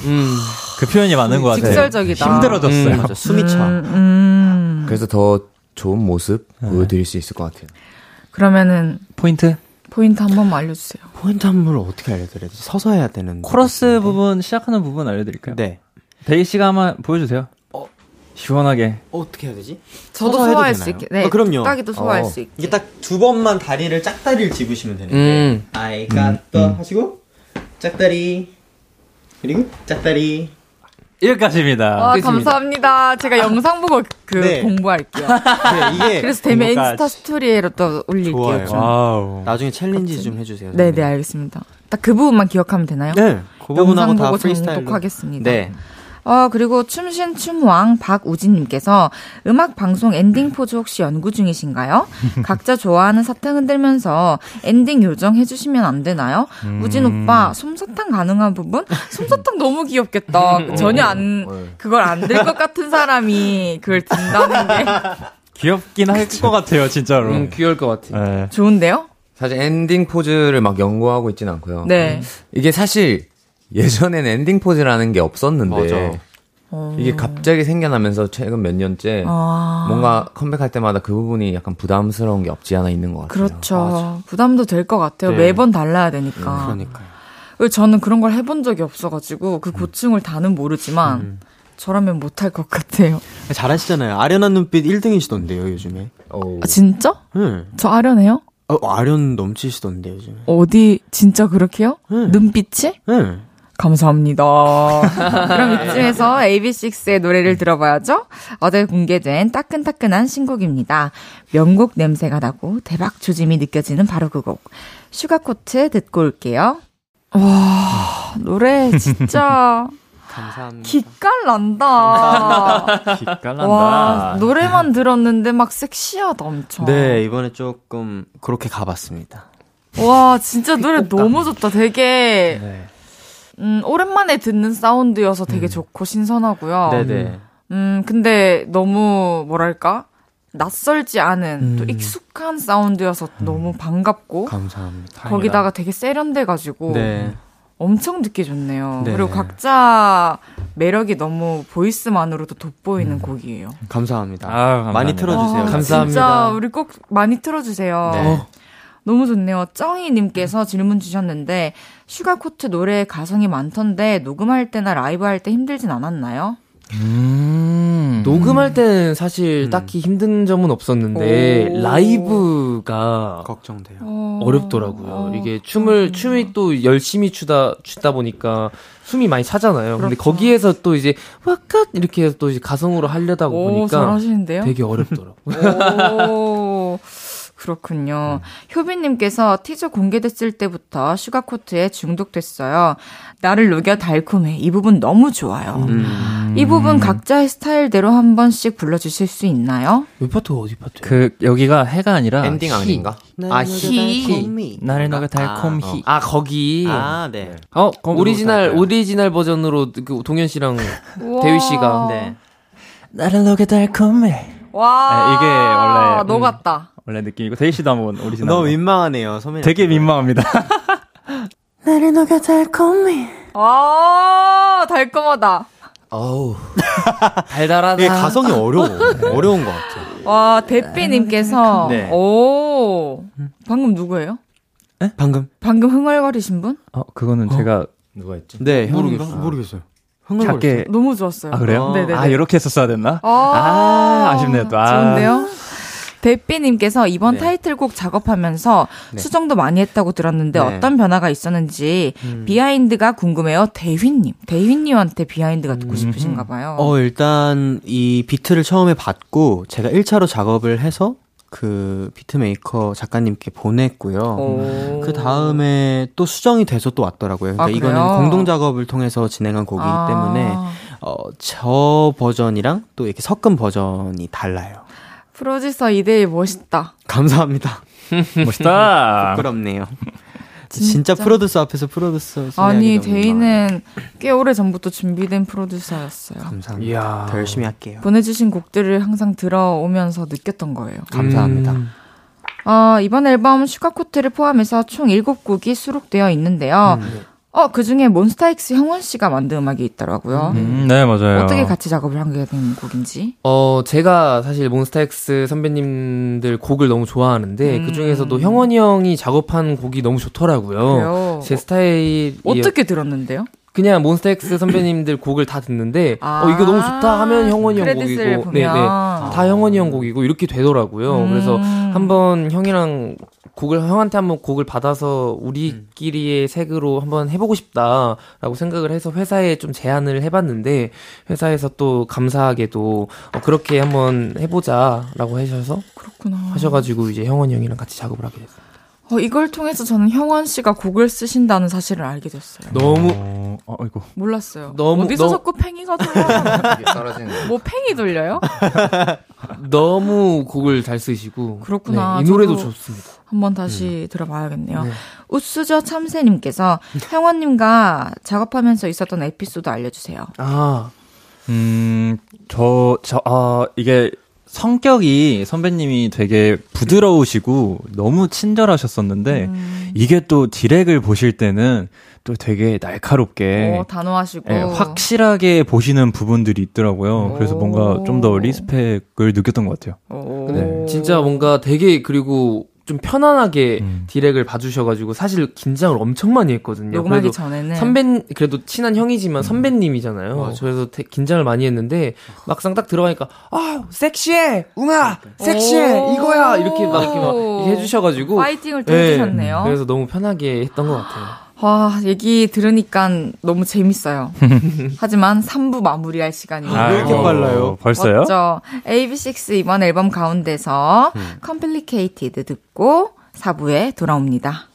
음. 그 표현이 맞는 것 같아요. 직설적이다. 힘들어졌어요. 음, 맞아. 숨이 차. 음, 음. 그래서 더 좋은 모습 보여드릴 수 있을 것 같아요. 그러면은 포인트? 포인트 한 번만 알려주세요. 포인트 안무를 어떻게 알려드려야지? 서서 해야 되는. 코러스 부분, 시작하는 부분 알려드릴까요? 네. 대휘 씨가 한번 보여주세요. 시원하게. 어떻게 해야 되지? 저도 소화할 수 되나요? 있게. 네, 아, 그럼요. 뚝딱이도 소화할 어. 수 있게. 이게 딱 두 번만 다리를 짝다리를 집으시면 되는데. 음. I got the 하시고 짝다리 그리고 짝다리. 여기까지입니다. 아, 끝입니다. 감사합니다. 제가 영상 보고 그 네. 공부할게요. 네, 이게 그래서 되면. 인스타 스토리에로 또 올릴게요. 좋아요. 좀. 와우. 나중에 챌린지 좀 해주세요. 네, 네, 알겠습니다. 딱 그 부분만 기억하면 되나요? 네. 그 부분하고 다 보고 프리스타일로. 정독하겠습니다. 네. 어, 그리고 춤신 춤왕 박우진님께서 음악 방송 엔딩 포즈 혹시 연구 중이신가요? <laughs> 각자 좋아하는 사탕 흔들면서 엔딩 요정 해주시면 안 되나요? 우진 오빠, 솜사탕 가능한 부분? 솜사탕 너무 귀엽겠다. 전혀 안, 그걸 안 들 것 같은 사람이 그걸 든다는 게 <laughs> 귀엽긴 할 것 같아요, 진짜로. 음, 귀여울 것 같아. 네. 좋은데요? 사실 엔딩 포즈를 막 연구하고 있진 않고요. 네. 이게 사실 예전엔 엔딩 포즈라는 게 없었는데 맞아. 어. 이게 갑자기 생겨나면서 최근 몇 년째 아. 뭔가 컴백할 때마다 그 부분이 약간 부담스러운 게 없지 않아 있는 것 같아요. 그렇죠. 부담도 될 것 같아요. 네. 매번 달라야 되니까. 그러니까요. 그리고 저는 그런 걸 해본 적이 없어가지고 그 고충을 다는 모르지만 저라면 못할 것 같아요. 잘하시잖아요. 아련한 눈빛 1등이시던데요, 요즘에. 어, 아, 진짜? 네. 저 아련해요? 어, 아련 넘치시던데 요즘. 어디 진짜 그렇게요? 네. 눈빛이? 네. 감사합니다. <laughs> 그럼 이쯤에서 AB6IX의 노래를 들어봐야죠. 어제 공개된 따끈따끈한 신곡입니다. 명곡 냄새가 나고 대박 조짐이 느껴지는 바로 그 곡. Sugarcoat 듣고 올게요. 와, 노래 진짜 <laughs> 감사합니다. 기깔 난다. 기깔 난다. 와, 노래만 들었는데 막 섹시하다 엄청. 네, 이번에 조금 그렇게 가봤습니다. 와, 진짜 노래 너무 좋다. 되게 네. 음, 오랜만에 듣는 사운드여서 되게 좋고 신선하고요. 네네. 음, 근데 너무 뭐랄까? 낯설지 않은 음. 또 익숙한 사운드여서 너무 반갑고 감사합니다. 거기다가 되게 세련돼 가지고 네. 엄청 듣기 좋네요. 네. 그리고 각자 매력이 너무 voice만으로도 돋보이는 곡이에요. 감사합니다. 아, 감사합니다. 많이 틀어주세요. 와, 감사합니다. 진짜 우리 꼭 많이 틀어주세요. 네. 너무 좋네요. 쩡이님께서 질문 주셨는데 Sugarcoat 노래에 가성이 많던데 녹음할 때나 라이브 할 때 힘들진 않았나요? 음. 녹음할 때는 사실 음. 딱히 힘든 점은 없었는데 오. 라이브가 걱정돼요. 어... 어렵더라고요. 어, 이게 춤을 그렇군요. 춤이 또 열심히 추다 추다 보니까 숨이 많이 차잖아요. 근데 그렇죠. 거기에서 또 이제 와컷 이렇게 해서 또 이제 가성으로 하려다 오, 보니까 잘하시는데요? 되게 어렵더라고. 오, 그렇군요. 효빈님께서 티저 공개됐을 때부터 Sugarcoat에 중독됐어요. 나를 녹여 달콤해. 이 부분 너무 좋아요. 음. 이 부분 각자의 스타일대로 한 번씩 불러주실 수 있나요? 이 파트 어디 파트예요? 그 여기가 해가 아니라 엔딩 아닌가? 아, 히. 나를 녹여 달콤히. 아 거기 아, 네. 어 거기로 오리지널? 오리지널 버전으로 그 동현 씨랑. <laughs> 대휘 씨가 네. 나를 녹여 달콤해. 와, 네, 이게 원래, 음, 녹았다. 원래 느낌이고 대휘 씨도 한번 오리지널. 너무. 민망하네요, 선배님. 되게 민망합니다. <laughs> 나를 너가 달콤해. 와, 달콤하다. 어우 <laughs> 달달하다. 이게 가성이 어려워. 어려운 것 같아요. 와, 대삐님께서, 네. 오, 방금 누구예요? 방금? 방금 흥얼거리신 분? 어 그거는 제가 누가 했지? 네, 모르겠어요. 모르겠어요. 모르겠어요. 작게 너무 좋았어요. 아 그래요? 네네네. 아 이렇게 했었어야 됐나? 아, 아, 아쉽네요, 또. 아. 좋은데요? 대삐님께서 이번 네. 타이틀곡 작업하면서 네. 수정도 많이 했다고 들었는데 네. 어떤 변화가 있었는지 음. behind가 궁금해요. 대휘님. 대휘님한테 behind가 듣고 음. 싶으신가 봐요. 어, 일단 이 비트를 처음에 받고 제가 1차로 작업을 해서 그 비트메이커 작가님께 보냈고요. 오. 그 다음에 또 수정이 돼서 또 왔더라고요. 그러니까 아, 이거는? 공동 작업을 통해서 진행한 곡이기 아. 때문에 어, 저 버전이랑 또 이렇게 섞은 버전이 달라요. 프로듀서 이대일 멋있다. 감사합니다. <laughs> 멋있다. 부끄럽네요. 진짜? 진짜, 프로듀서 앞에서 프로듀서 아니. 대휘는 꽤 오래 전부터 준비된 프로듀서였어요. 감사합니다. 이야. 더 열심히 할게요. 보내주신 곡들을 항상 들어오면서 느꼈던 거예요. 감사합니다. 음. 어, 이번 앨범 Sugarcoat를 포함해서 총 7곡이 수록되어 있는데요. 음. 어, 그 중에 몬스타엑스 형원 씨가 만든 음악이 있더라고요. 음, 네 맞아요. 어떻게 같이 작업을 하게 된 곡인지. 어, 제가 사실 몬스타엑스 선배님들 곡을 너무 좋아하는데 음. 그 중에서도 형원이 형이 작업한 곡이 너무 좋더라고요. 그래요. 제 스타일이 어떻게 들었는데요? 그냥 몬스타엑스 선배님들 <clears throat> 곡을 다 듣는데 아, 어 이거 너무 좋다 하면 형원이 형 곡이고. 네네 다 형원이 형 곡이고 이렇게 되더라고요. 음. 그래서 한번 형이랑 곡을 형한테 한번 곡을 받아서 우리끼리의 색으로 한번 해보고 싶다라고 생각을 해서 회사에 좀 제안을 해봤는데 회사에서 또 감사하게도 어, 그렇게 한번 해보자라고 하셔서 그렇구나. 하셔가지고 이제 형원이 형이랑 같이 작업을 하게 됐어요. 어, 이걸 통해서 저는 형원 씨가 곡을 쓰신다는 사실을 알게 됐어요. 너무 어, 어, 이거 몰랐어요. 너무- 어디서 너무- 자꾸 팽이가 돌려? 뭐 팽이 돌려요? 너무 곡을 잘 쓰시고 그렇구나. 네, 이 노래도 좋습니다. 한번 다시 들어봐야겠네요. 네. 우수저 참새님께서 형원님과 작업하면서 있었던 에피소드 알려주세요. 아 음, 저, 저, 아, 이게 성격이 선배님이 되게 부드러우시고 너무 친절하셨었는데 음. 이게 또 디렉을 보실 때는 또 되게 날카롭게 오, 단호하시고. 예, 확실하게 보시는 부분들이 있더라고요. 그래서 뭔가 좀 더 리스펙을 느꼈던 것 같아요. 오. 근데 진짜 뭔가 되게 그리고 좀 편안하게 음. 디렉을 봐주셔가지고 사실 긴장을 엄청 많이 했거든요. 녹음하기 그래도 전에는 선배 그래도 친한 형이지만 선배님이잖아요. 음. 그래서 되- 긴장을 많이 했는데 막상 딱 들어가니까 아 섹시해 웅아 섹시해 오. 이거야 이렇게 막 이렇게 막 이렇게 해주셔가지고 파이팅을 또 네. 해주셨네요. 그래서 너무 편하게 했던 것 같아요. 와, 얘기 들으니까 너무 재밌어요. <laughs> 하지만 3부 마무리할 시간이에요. 왜 이렇게 어, 빨라요? 벌써요? 맞죠? AB6 이번 앨범 가운데서 Complicated 듣고 4부에 돌아옵니다.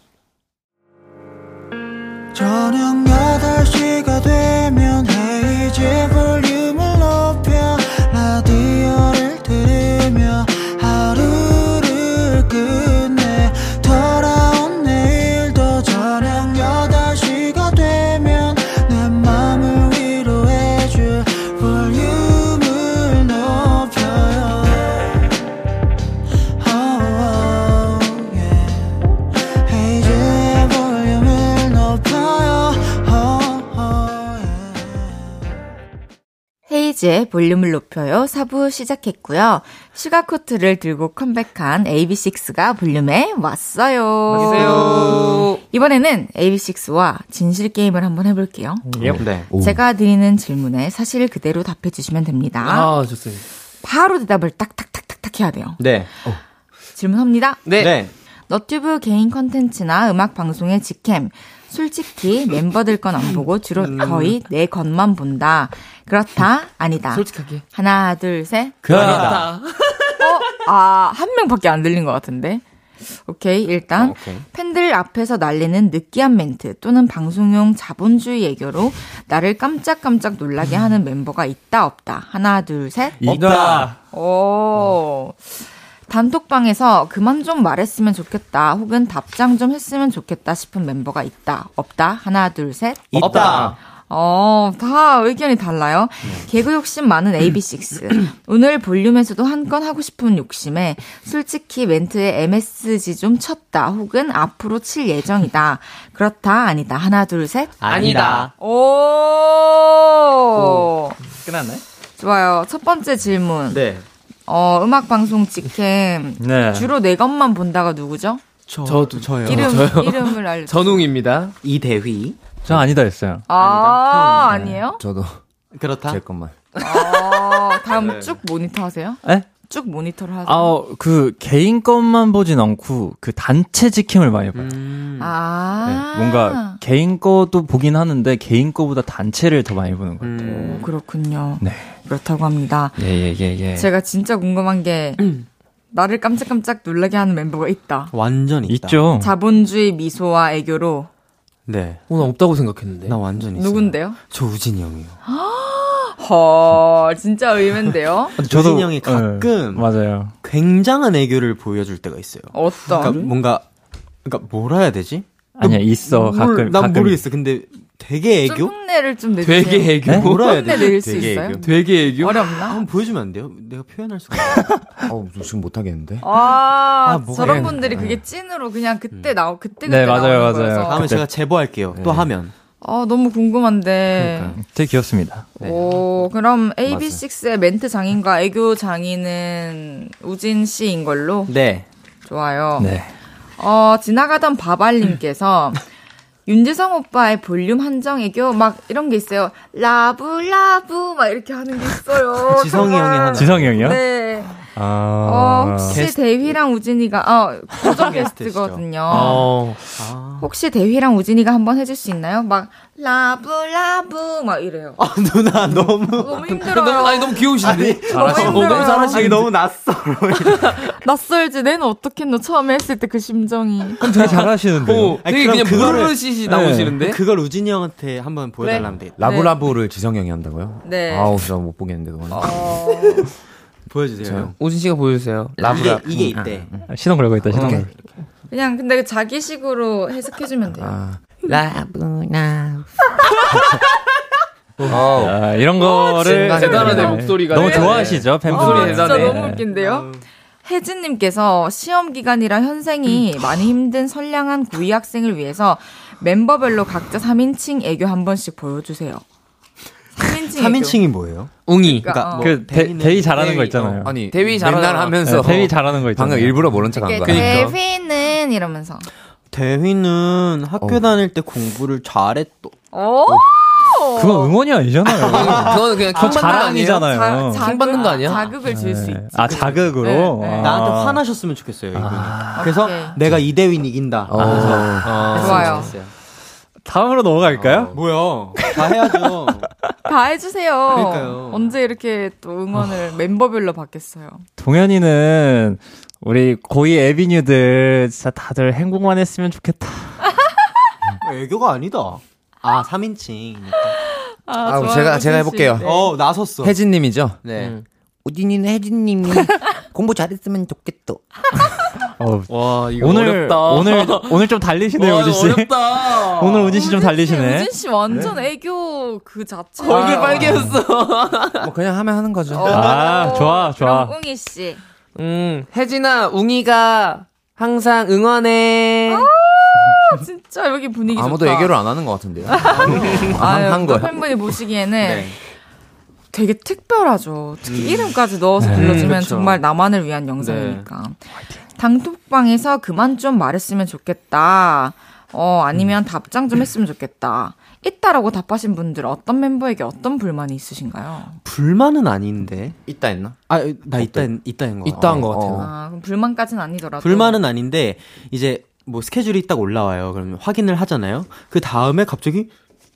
저녁 8시가 되면 헤이즈 볼륨 헤이즈의 볼륨을 높여요. 4부 시작했고요. Sugarcoat를 들고 컴백한 AB6IX가 볼륨에 왔어요. 안녕하세요. 이번에는 AB6IX와 진실 게임을 한번 해볼게요. 네. 오. 제가 드리는 질문에 사실 그대로 답해주시면 됩니다. 아 좋습니다. 바로 대답을 딱딱딱딱딱 해야 돼요. 네. 질문합니다. 네. 네. 너튜브 개인 컨텐츠나 음악 방송의 직캠. 솔직히 멤버들 건 안 보고 주로 거의 내 것만 본다. 그렇다? 아니다. 솔직하게. 하나, 둘, 셋. 그 아니다. 어? 아, 한 명밖에 안 들린 것 같은데. 오케이. 일단, 오케이. 팬들 앞에서 날리는 느끼한 멘트 또는 방송용 자본주의 애교로 나를 깜짝깜짝 놀라게 하는 멤버가 있다, 없다. 하나, 둘, 셋. 없다. 오. 단톡방에서 그만 좀 말했으면 좋겠다, 혹은 답장 좀 했으면 좋겠다 싶은 멤버가 있다, 없다. 하나, 둘, 셋. 있다. 어, 다 의견이 달라요. 개그 욕심 많은 AB6. <clears throat> 오늘 볼륨에서도 한 건 하고 싶은 욕심에 솔직히 멘트에 MSG 좀 쳤다, 혹은 앞으로 칠 예정이다. 그렇다, 아니다. 하나, 둘, 셋. 아니다. 오. 끝났나요? 좋아요. 첫 번째 질문. 네. 어, 음악 방송 직캠. 네. 주로 내 것만 본다가 누구죠? 저, 저도. 저요. 이름, 저요? 이름을 알려 전웅입니다. 이대휘. 저 아니다 했어요. 아, 아니에요? 저도 그렇다. 제 것만. 아, 다음 쭉 모니터 하세요? 에? 쭉 모니터를 하세요? 아, 그 개인 것만 보진 않고 그 단체 지킴을 많이 봐요. 음. 아. 네, 뭔가 개인 거도 보긴 하는데 개인 거보다 단체를 더 많이 보는 것 같아요. 음. 오, 그렇군요. 네. 그렇다고 합니다. 예, 예, 예, 예. 제가 진짜 궁금한 게, <clears throat> 나를 깜짝깜짝 놀라게 하는 멤버가 있다. 완전 있다. 있죠. 자본주의 미소와 애교로. 네. 오늘 없다고 생각했는데. 나 완전 있어. 누군데요? 저 우진이 형이요. <gasps> 헐, 진짜 의외인데요? 우진이 형이 가끔 네, 맞아요. 굉장한 애교를 보여줄 때가 있어요. 어떤? 그러니까 뭔가 그러니까 뭐라 해야 되지? 아니야, 있어. 뭘- 가끔. 난 가끔. 모르겠어. 근데 되게 애교? 좀 흉내를 좀 내주세요. 되게 애교. 네? 뭐라 해야 흉내 되지? 낼수 되게 있어요? 애교. 되게 애교. 어렵나? 한번 보여주면 안 돼요? 내가 표현할 수가 없어. <laughs> 어우, 저 지금 못하겠는데? 아, 아, 저런 해. 분들이 그게 찐으로 그냥 그때 나오 그때 그때 네, 맞아요, 나오는 맞아요. 거여서. 다음에 그때. 제가 제보할게요. 또 하면. 아, 너무 궁금한데. 되게 귀엽습니다. 오, 그럼 AB6IX의 멘트 장인과 애교 장인은 우진 씨인 걸로 네. 좋아요. 네. 어, 지나가던 바발님께서 윤지성 오빠의 볼륨 한정 애교 막 이런 게 있어요. love love 막 이렇게 하는 게 있어요. <laughs> 지성이 정말. 형이 하나. 지성이 형이요? 네. 아. 어, 혹시 대휘랑 우진이가 어, 고정. <laughs> 게스트거든요. 어. 아. 혹시 대휘랑 우진이가 한번 해줄 수 있나요? 막 라브 라브 막 이래요. 아, 누나 너무 너무 힘들어요. 너무, 아니, 너무 귀여우신데? 너무 힘들어요. 아니 너무 낯설어. <laughs> 낯설지. 내는 어떻겠노? 처음에 했을 때 그 심정이. 되게 잘하시는데요. 어, 아니, 되게 그럼 그냥 부르르시시 나오시는데? 그걸 우진이 형한테 한번 보여달라면 되겠다. 라브 라브를 지성 형이 한다고요? 네. 아우, 진짜 못 보겠는데, 그거는. 어, <laughs> 보여주세요. 형. 오진 씨가 보여주세요. 이게, 라브라. 이게 있대. 시동 걸고 있다, 시동 오케이. 걸고. 그냥 근데 자기식으로 해석해주면 돼요. 아. 라브나. 어. 아, 이런 거를 대단하네, 네. 목소리가. 너무 네. 좋아하시죠, 어, 팬분들. 진짜 대단해. 너무 웃긴데요? 혜진님께서 시험 기간이라 현생이 많이 힘든 선량한 고2 학생을 위해서 멤버별로 각자 3인칭 애교 한 번씩 보여주세요. 3인칭 애교. 3인칭 이 뭐예요? 웅이. 그러니까 뭐그 대, 대위는- 대위 잘하는 거 대위, 있잖아요. 어, 아니 대위 잘하는- 하면서 네, 대위 잘하는 거 있잖아요. 방금 일부러 모른 척한 이렇게 거야. 그러니까. 대휘는 이러면서. 대휘는 학교 어. 다닐 때 공부를 잘했어. 오! 그건 응원이 아니잖아요. 그냥 그건 거 아니에요? 자랑이잖아요. 킹 받는 거 아니야? 자극을 줄수 네. 있지. 아 자극으로. 네, 네. 아. 나한테 화나셨으면 좋겠어요, 이분이. 그래서 오케이. 내가 이대윈 이긴다. 어. 그래서 아, 좋아요. 다음으로 넘어갈까요? 뭐야? 다 해야죠. <laughs> 다 해주세요. 그러니까요. 언제 이렇게 또 응원을 멤버별로 받겠어요. 동현이는 우리 고이 에비뉴들 진짜 다들 행복만 했으면 좋겠다. <laughs> 애교가 아니다. 아, 3인칭이니까. 아, 좋아요, 제가 제가 씨. 해볼게요. 네. 어, 나섰어. 혜진님이죠. 네. 우진이는 혜진님이 <laughs> 공부 잘했으면 좋겠다. 어, 와, 이거 오늘 어렵다. 오늘 오늘 좀 달리시네요, 와, 우진 씨. 어렵다. 오늘 우진 씨 좀 달리시네. 우진 씨 완전 애교 그 자체. 얼굴 빨개졌어. 뭐 그냥 하면 하는 거죠. 아, 좋아, 좋아. 그럼 웅이 씨. 음, 혜진아, 웅이가 항상 응원해. 아, 진짜 여기 분위기 아무도 좋다. 애교를 안 하는 것 같은데요. 아유, 한또 거야. 팬분이 보시기에는 네. 되게 특별하죠. 특히 이름까지 넣어서 불러주면 그쵸. 정말 나만을 위한 영상이니까. 당톡방에서 그만 좀 말했으면 좋겠다. 어, 아니면 답장 좀 했으면 좋겠다. 있다라고 답하신 분들 어떤 멤버에게 어떤 불만이 있으신가요? 불만은 아닌데. 있다 했나? 아, 나 있다, 있다 한 거. 있다 한것 같아요. 어. 아, 그럼 불만까지는 아니더라도. 불만은 아닌데, 이제 뭐 스케줄이 딱 올라와요. 그러면 확인을 하잖아요. 그 다음에 갑자기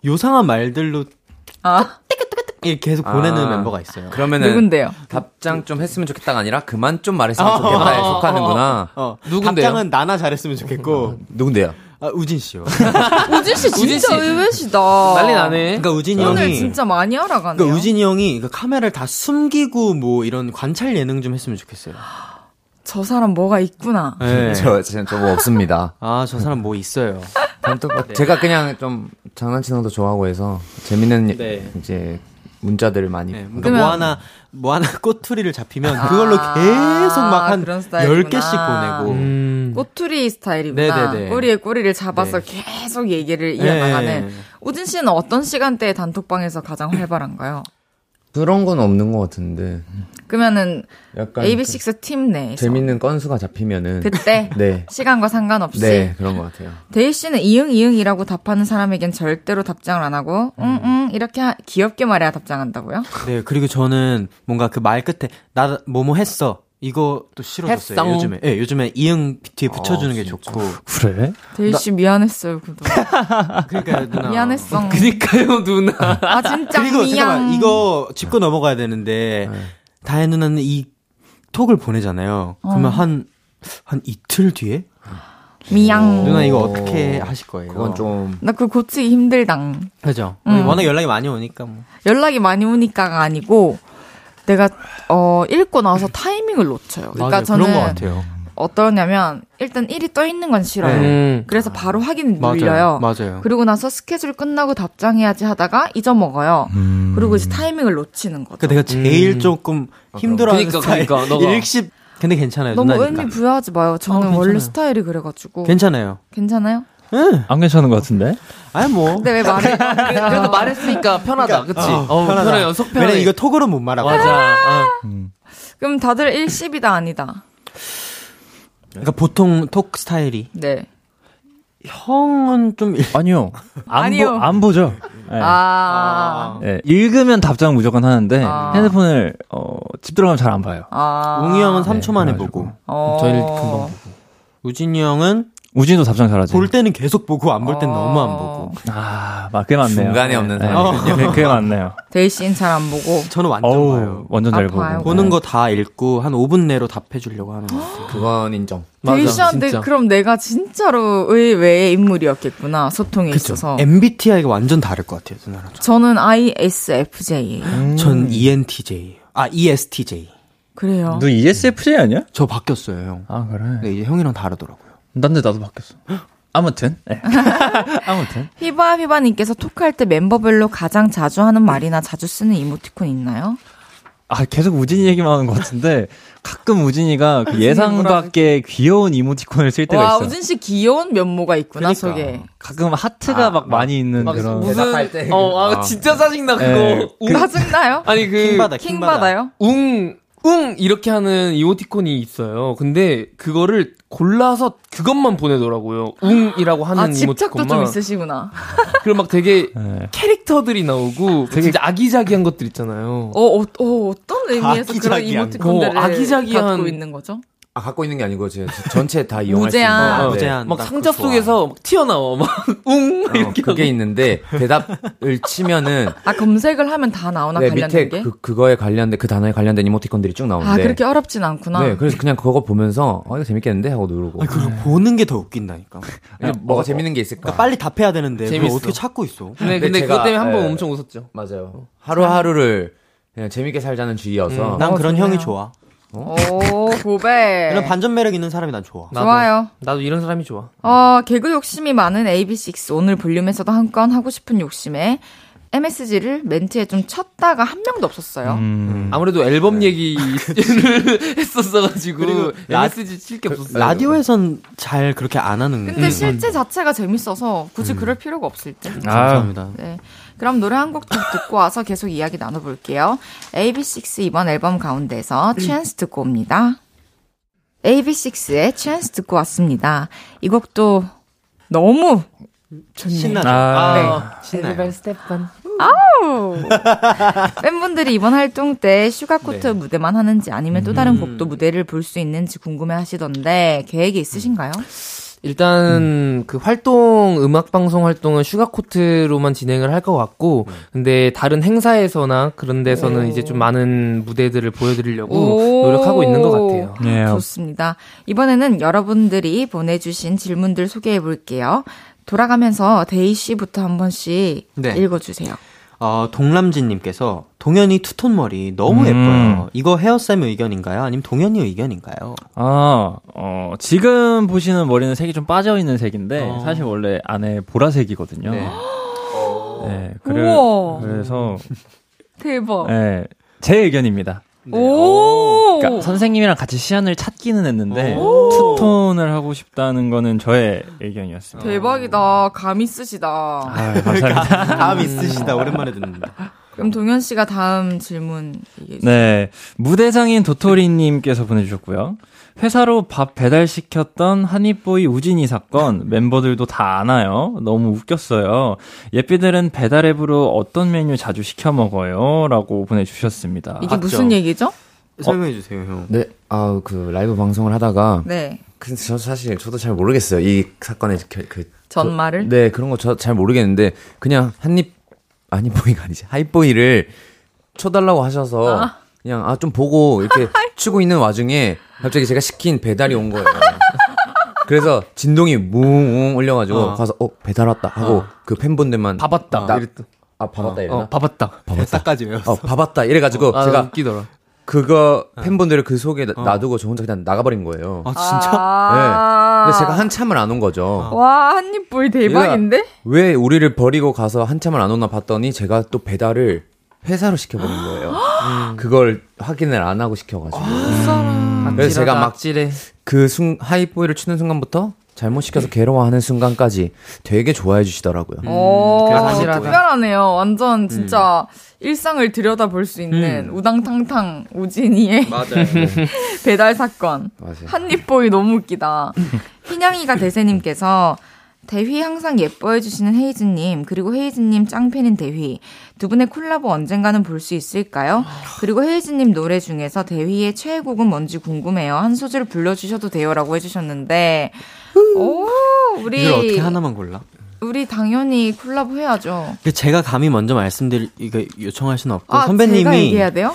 요상한 말들로 아, 계속 보내는 아. 멤버가 있어요. 그러면은 누군데요? 답장 좀 했으면 좋겠다가 아니라 그만 좀 말했으면 좋겠다에 속하는구나. 어, 누군데요? 답장은 나나 잘했으면 좋겠고, 누군데요? 아, 우진 씨요. <laughs> 우진 씨 진짜 우진 씨. 의외시다. 난리 나네. 그러니까 우진이 오늘 형이. 진짜 많이 알아가네요. 그러니까 우진이 형이 그 카메라를 다 숨기고 뭐 이런 관찰 예능 좀 했으면 좋겠어요. 저 사람 뭐가 있구나. 네. 저, 저, 저뭐 없습니다. <laughs> 아, 저 사람 뭐 있어요. 단톡, <laughs> 제가 그냥 좀 장난치는 것도 좋아하고 해서 재밌는 네. 이제 문자들을 많이. 네, 그러니까 뭐 하나 뭐 하나 <laughs> 꼬투리를 잡히면 그걸로 아, 계속 막한 그런 스타일이구나. 10개씩 보내고 음. 꼬투리 스타일이구나. 네네네. 꼬리에 꼬리를 잡아서 네. 계속 얘기를 이어나가는. 네. 우진 씨는 어떤 시간대에 단톡방에서 가장 활발한가요? 그런 건 없는 것 같은데. 그러면은 약간 AB6 팀 내에서 재밌는 건수가 잡히면은. 그때 <laughs> 네. 시간과 상관없이 네, 그런 것 같아요. 대휘 씨는 이응 이응이라고 답하는 사람에겐 절대로 답장을 안 하고 음. 응응 이렇게 하- 귀엽게 말해야 답장한다고요? 네, 그리고 저는 뭔가 그 말 끝에 나 뭐뭐 했어. 이거 또 싫어졌어요. 했어. 요즘에. 예, 요즘에 이응 뒤에 붙여주는 아, 게. 좋고. 그래? 대휘 씨 미안했어요 그도 <laughs> 그러니까 누나. 미안했어. <laughs> 그니까요, 누나. 아 진짜 그리고 미안. 잠깐만 이거 짚고 넘어가야 되는데 네. 다혜 누나는 이 톡을 보내잖아요. 그러면 한한 이틀 뒤에 미양. 누나 이거 어떻게 하실 거예요? 그건 좀. 나 그거 고치기 힘들당. 그죠. 음. 워낙 연락이 많이 오니까 뭐. 연락이 많이 오니까가 아니고 내가 어 읽고 나서 타이밍을 놓쳐요. 그러니까 맞아요. 저는 그런 것 같아요. 어떠냐면 일단 일이 떠 있는 건 싫어요. 음. 그래서 바로 확인 맞아요. 눌려요. 맞아요. 그리고 나서 스케줄 끝나고 답장해야지 하다가 잊어먹어요. 그리고 이제 타이밍을 놓치는 거죠. 그 내가 제일 음. 조금 힘들어하는 그니까, 스타일. 그니까, 너가. <laughs> 일십. 근데 괜찮아요. 너무 누나니까. 의미 부여하지 마요. 저는 어, 괜찮아요. 원래 스타일이 그래가지고 괜찮아요. 괜찮아요? 응. 안 괜찮은 것 같은데? 아니 뭐. 근데 왜 말해? 그래도 말했으니까 편하다, 그치? 어, 어, 편하다. 편해요, 속 편해. 왜냐 이거 톡으로 못 말하고. 맞아. 어. 그럼 다들 일십이다 아니다. 그러니까 보통 톡 스타일이 네. 형은 좀 일- 아니요. 안, 아니요. 보, 안 보죠. 네. 아. 네, 읽으면 답장 무조건 하는데 아. 핸드폰을 어, 집 들어가면 잘 안 봐요. 아. 웅이 형은 3초 만에 그래가지고. 보고 어. 저희를 금방 우진이 형은 우진도 답장 잘하지. 볼 때는 계속 보고 안 볼땐 어. 너무 안 보고. 아, 막 그게 맞네요. 중간에 없는 네, 사람이군요. 그게, 그게 맞네요. <laughs> 데이씨는 잘 안 보고. 저는 완전 어우, 봐요. 완전 잘 아파요. 보고. 보는 네. 거다 읽고 한 5분 내로 답해 주려고 하는 것 같아요. <gasps> 그건 인정. 맞아, 데이씨한테. 그럼 내가 진짜로 의외의 인물이었겠구나 소통에 있어서. MBTI가 완전 다를 것 같아요, 누나랑. 저는 ISFJ예요. 전. 전 ENTJ. 아, ESTJ. 그래요. 너 ESFJ 아니야? 저 바뀌었어요, 형. 아, 그래. 네, 이제 형이랑 다르더라고요. 난데 나도 바뀌었어. 아무튼. 네. <laughs> 아무튼. 휘바 휘바님께서 톡할 때 멤버별로 가장 자주 하는 말이나 자주 쓰는 이모티콘 있나요? 아 계속 우진이 얘기만 하는 것 같은데 가끔 우진이가 그 예상 밖의 귀여운 이모티콘을 쓸 때가 와, 있어요. 우진 씨 귀여운 면모가 있구나, 그러니까. 속에. 가끔 하트가 아, 막 많이 있는 막 그런 무슨 때. 어, 아, 아. 진짜 짜증나 그거. 네. 웅, 짜증나요? 아니 그 킹받아, 킹 킹받아. 받아요? 웅, 웅 이렇게 하는 이모티콘이 있어요. 근데 그거를 골라서 그것만 보내더라고요. 웅이라고 하는 아, 집착도 좀 이모티콘만. 있으시구나. <laughs> 그리고 막 되게 네. 캐릭터들이 나오고 진짜 아기자기한 것들 있잖아요. 어, 어, 어, 어떤 의미에서 그런 아기자기한 이모티콘들을 거. 어, 아기자기한- 갖고 있는 거죠? 아, 갖고 있는 게 아니고, 제 전체 다 이용할 수 있는. 무제한. 네. 무제한. 막나 상자 그거 좋아. 속에서 막 튀어나와 막웅 어, 이렇게 그게 하고. 있는데, 대답을 치면은, <laughs> 아, 검색을 하면 다 나오나, 네, 관련된 밑에 게? 그, 그거에 관련된, 그 단어에 관련된 이모티콘들이 쭉 나오는데. 아, 그렇게 어렵진 않구나. 네, 그래서 그냥 그거 보면서, 어, 이거 재밌겠는데? 하고 누르고. 아니, 그거 보는 게 더 웃긴다니까. <laughs> 뭐가 재밌는 게 있을까? 그러니까 빨리 답해야 되는데 그걸 재밌어. 어떻게 찾고 있어? 근데, 근데 근데 제가- 그것 때문에 한번 네. 엄청 웃었죠. 맞아요. 하루하루를 그냥 재밌게 살자는 주의여서. 난 어, 그런 좋네요. 형이 좋아. 오, 고백. 이런 반전 매력 있는 사람이 난 좋아. 나도, 좋아요. 나도 이런 사람이 좋아. 어, 개그 욕심이 많은 AB6 오늘 볼륨에서도 한 건 하고 싶은 욕심에 MSG를 멘트에 좀 쳤다가 한 명도 없었어요. 음. 아무래도 앨범 얘기를 <laughs> <laughs> 했었어가지고 그리고 라- MSG 칠 게 없었어요. 라디오에선 잘 그렇게 안 하는. 근데 실제 자체가 재밌어서 굳이 그럴 필요가 없을 때. 아, 감사합니다. 네. 그럼 노래 한곡더 듣고 와서 계속 이야기 나눠볼게요. AB6IX 이번 앨범 가운데서 Chance 듣고 옵니다. AB6IX의 Chance 듣고 왔습니다. 이 곡도 너무 좋네요. 신나죠. 아, 신나요. 스테판. 아우! 팬분들이 이번 활동 때 Sugarcoat 무대만 하는지 아니면 또 다른 곡도 무대를 볼 수 있는지 궁금해 하시던데 계획이 있으신가요? 일단 그 활동 음악 방송 활동은 Sugarcoat로만 진행을 할 것 같고 근데 다른 행사에서나 그런 데서는 이제 좀 많은 무대들을 보여드리려고 오. 노력하고 있는 것 같아요. 네. 좋습니다. 이번에는 여러분들이 보내주신 질문들 소개해 볼게요. 돌아가면서 대휘 씨부터 한 번씩 네. 읽어주세요. 어, 동람진님께서 동현이 투톤 머리 너무 음. 예뻐요. 이거 헤어쌤 의견인가요? 아니면 동현이 의견인가요? 아, 어, 지금 보시는 머리는 색이 좀 빠져있는 색인데, 어. 사실 원래 안에 보라색이거든요. 네. 네, 그래, 우와. 그래서, 대박. 네, 제 의견입니다. 오! 그러니까 선생님이랑 같이 시안을 찾기는 했는데, 오. 투톤을 하고 싶다는 거는 저의 의견이었습니다. 대박이다. <laughs> 감 있으시다. 아, 감사합니다. 다음 있으시다. 오랜만에 듣는다. 그럼 동현 씨가 다음 질문 얘기해 주세요. 네. 무대장인 도토리 님께서 보내 주셨고요. 회사로 밥 배달시켰던 한입보이 우진이 사건 멤버들도 다 아나요? 너무 웃겼어요. 예삐들은 배달 앱으로 어떤 메뉴 자주 시켜 먹어요? 라고 보내주셨습니다. 이게 맞죠? 무슨 얘기죠? 설명해 주세요, 형. 네, 아, 그 라이브 방송을 하다가. 네. 근데 저 사실 저도 잘 모르겠어요. 이 사건의 그, 그 전말을? 네, 그런 거 저 잘 모르겠는데 그냥 한입 아니 보이가 아니지. 하이보이를 쳐달라고 하셔서 아. 그냥 아 좀 보고 이렇게 <laughs> 치고 있는 와중에 갑자기 제가 시킨 배달이 온 거예요. 그래서 진동이 뭉 울려가지고 어. 가서 어 배달 왔다 하고 그 팬분들만 봐봤다. 나- 아 봐봤다 이래나? 어, 봐봤다. 뱃사까지 외웠어. 어 봐봤다 이래가지고 아, 제가 웃기더라. 그거 팬분들을 그 속에 나- 놔두고 저 혼자 그냥 나가버린 거예요. 아, 진짜? 아. 근데 제가 한참을 안 온 거죠. 와, 한입보이 대박인데? 왜 우리를 버리고 가서 한참을 안 오나 봤더니 제가 또 배달을 회사로 시켜버린 거예요. <gasps> 그걸 확인을 안 하고 시켜가지고. 그래서 제가 막 악질해. 그 순, 하이보이를 추는 순간부터 잘못 시켜서 괴로워하는 순간까지 되게 좋아해 주시더라고요. 오, 그래서 확실하다. 특별하네요. 완전 진짜 일상을 들여다볼 수 있는 우당탕탕 우진이의 맞아요. <laughs> 배달 사건. 맞아요. 한입보이 너무 웃기다. 희냥이가 대세님께서 대휘 항상 예뻐해 주시는 헤이즈님 그리고 헤이즈님 짱팬인 대휘 두 분의 콜라보 언젠가는 볼 수 있을까요? 그리고 헤이즈님 노래 중에서 대휘의 최애곡은 뭔지 궁금해요. 한 소절 불러주셔도 돼요라고 해주셨는데 오 우리 이걸 어떻게 하나만 골라? 우리 당연히 콜라보 해야죠. 그 제가 감히 먼저 말씀드릴 이거 요청할 수는 없고 아 제가 선배님이 얘기해야 돼요?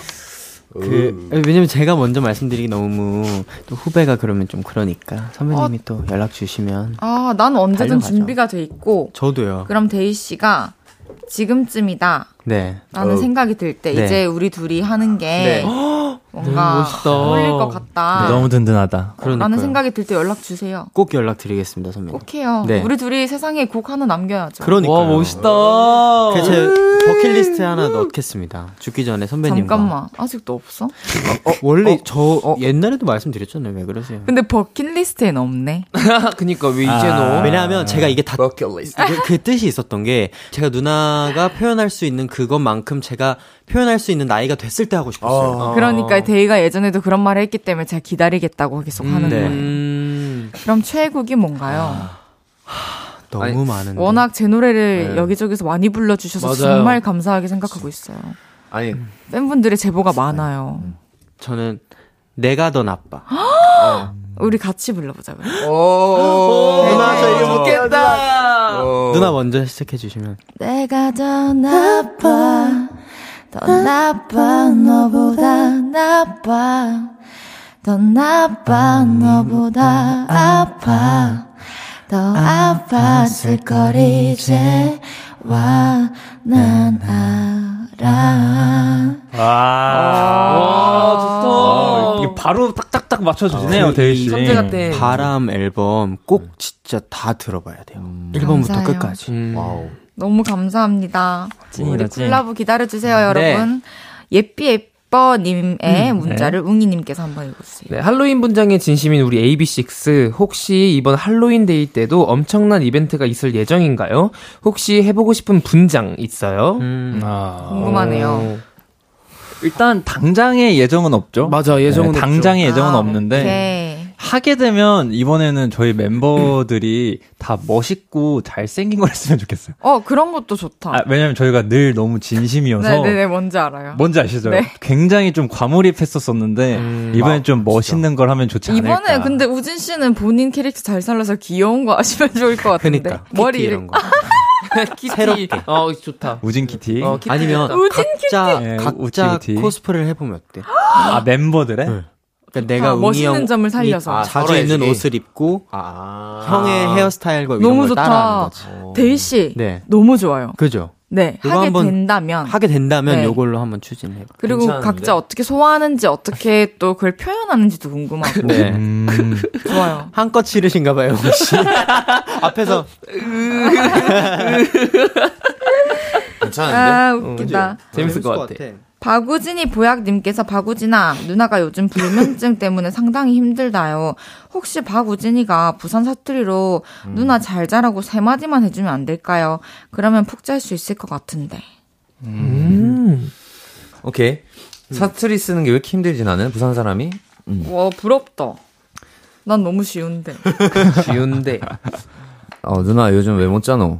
그 왜냐면 제가 먼저 말씀드리기 너무 또 후배가 그러면 좀 그러니까 선배님이 또 연락 주시면 아 난 언제든 달려가죠. 준비가 돼 있고 저도요. 그럼 대휘 씨가 지금쯤이다. 네. 라는 어. 생각이 들때 네. 이제 우리 둘이 하는 게 네. <gasps> 뭔가 멋있다. 어울릴 것 같다. 너무 든든하다. 그러니까요. 라는 생각이 들 때 연락 주세요. 꼭 연락 드리겠습니다, 선배님. 꼭 해요. 네. 우리 둘이 세상에 곡 하나 남겨야죠. 그러니까. 와 멋있다. 그래서 제 버킷리스트에 하나 넣겠습니다. 죽기 전에 선배님과. 잠깐만. 아직도 없어? 어, 원래 저 옛날에도 말씀드렸잖아요. 왜 그러세요? 근데 버킷리스트에는 없네. <laughs> 그니까 왜 이제 아. 너? 왜냐하면 제가 이게 다 그, 그 뜻이 있었던 게 제가 누나가 표현할 수 있는 그것만큼 제가 표현할 수 있는 나이가 됐을 때 하고 싶었어요. 그러니까 데이가 예전에도 그런 말을 했기 때문에 제가 기다리겠다고 계속 하는 네. 거예요. 음. 그럼 최애곡이 뭔가요? 너무 아니, 많은데. 워낙 제 노래를 네. 여기저기서 많이 불러주셔서 맞아요. 정말 감사하게 생각하고 있어요. 아니 팬분들의 제보가 많아요. 저는 내가 더 나빠. 우리 같이 불러보자. 그럼. 누나 저 이거 못 좋겠다. 누나 먼저 시작해 주시면. 내가 더 나빠, 더 나빠, 너보다 나빠, 더 나빠, 너보다 아파, 더 아팠을 걸 이제 와, 난 알아. 와, 좋다. 아, 이게 바로 딱딱딱 맞춰주시네요, 대휘 씨. 천재 같아. 바람 앨범 꼭 진짜 다 들어봐야 돼요. 1번부터 감사해요. 끝까지. 음. 와우. 너무 감사합니다. 찐이다, 우리 찐. 콜라보 기다려주세요, 여러분. 예삐 예뻐님의 문자를 네. 웅이님께서 한번 읽어주세요. 네, 할로윈 분장에 진심인 우리 AB6IX 혹시 이번 할로윈 데이 때도 엄청난 이벤트가 있을 예정인가요? 혹시 해보고 싶은 분장 있어요? 음. 아, 궁금하네요. 일단 당장의 예정은 없죠. 맞아, 예정은 네, 없죠. 당장의 예정은 아, 없는데 오케이. 하게 되면 이번에는 저희 멤버들이 다 멋있고 잘생긴 걸 했으면 좋겠어요. 어, 그런 것도 좋다. 아, 왜냐면 저희가 늘 너무 진심이어서 네네네, 뭔지 알아요. 뭔지 아시죠? 네. 굉장히 좀 과몰입했었었는데 음. 이번엔 좀 멋있는 걸 하면 좋지 않을까. 이번에 근데 우진 씨는 본인 캐릭터 잘 살려서 귀여운 거 하시면 좋을 것 같은데. 그러니까 머리 키티. 이런 거. <laughs> 키티. 새롭게. 어, 좋다. 우진 키티. 어, 키티. 아니면 좋다. 각자 예, 각자 우찌우찌. 코스프레를 해보면 어때? <gasps> 아 멤버들의 네. 그러니까 내가 아, 멋있는 형 점을 살려서. 이 아, 자주 서로 입는 해주기. 옷을 입고 아. 형의 헤어스타일과 이런 너무 걸 따라하는 좋다. 거지. 데이 씨. 네. 너무 좋아요. 그죠? 네. 이거 하게 한번 된다면. 하게 된다면 네. 요걸로 한번 추진해. 그리고 괜찮은데? 각자 어떻게 소화하는지 어떻게 또 그걸 표현하는지도 궁금하고. 네. 음, <laughs> 좋아요. 한껏 치르신가 봐요, 혹시. <laughs> 앞에서 괜찮은데? 아, 웃기다. 재밌을 것 같아. 박우진이 보약님께서 박우진아 누나가 요즘 불면증 때문에 상당히 힘들다요. 혹시 박우진이가 부산 사투리로 누나 잘 자라고 세 마디만 해주면 안 될까요? 그러면 푹 잘 수 있을 것 같은데. 음. 오케이. 사투리 쓰는 게 왜 이렇게 힘들지 나는 부산 사람이? 와 부럽다. 난 너무 쉬운데. <laughs> 쉬운데. 어 누나 요즘 왜 못 자노?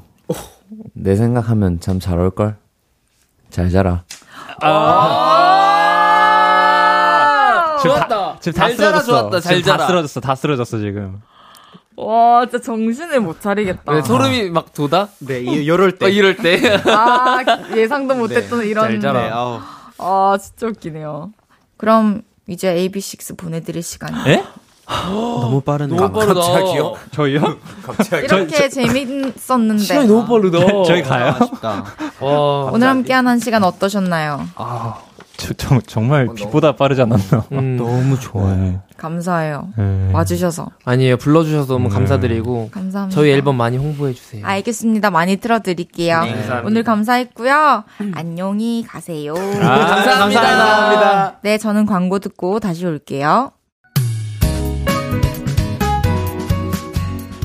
내 생각하면 참 잘 올 걸. 잘 자라. 좋았다. 지금 다잘 자라 쓰러졌어. 좋았다. 잘 지금 다 자라. 쓰러졌어. 다 쓰러졌어 지금. 와 진짜 정신을 못 차리겠다. 네, 소름이 막 돋아? 네, 이, 요럴 때. 어, 이럴 때. 아 예상도 못했던 이런. 잘 자라. 네, 아우. 아 진짜 웃기네요. 그럼 이제 AB6 보내드릴 시간이에요. 에? <gasps> 너무 빠르네. 너무 빠르다. 갑자기요? 저희요? <laughs> 이렇게 재밌었는데 시간이 너무 빠르다. 저희 가요? 아쉽다. 와. 오늘 함께한 한 시간 어떠셨나요? 저, 저, 정말 빛보다 빠르지 않았나? 음, 너무 좋아요. 네. 감사해요. 네. 와주셔서 아니에요. 불러주셔서 너무 감사드리고. 감사합니다. 저희 앨범 많이 홍보해주세요. 알겠습니다. 많이 틀어드릴게요. 오늘 감사했고요. 안녕히 가세요. 감사합니다. 감사합니다. 네, 저는 광고 듣고 다시 올게요.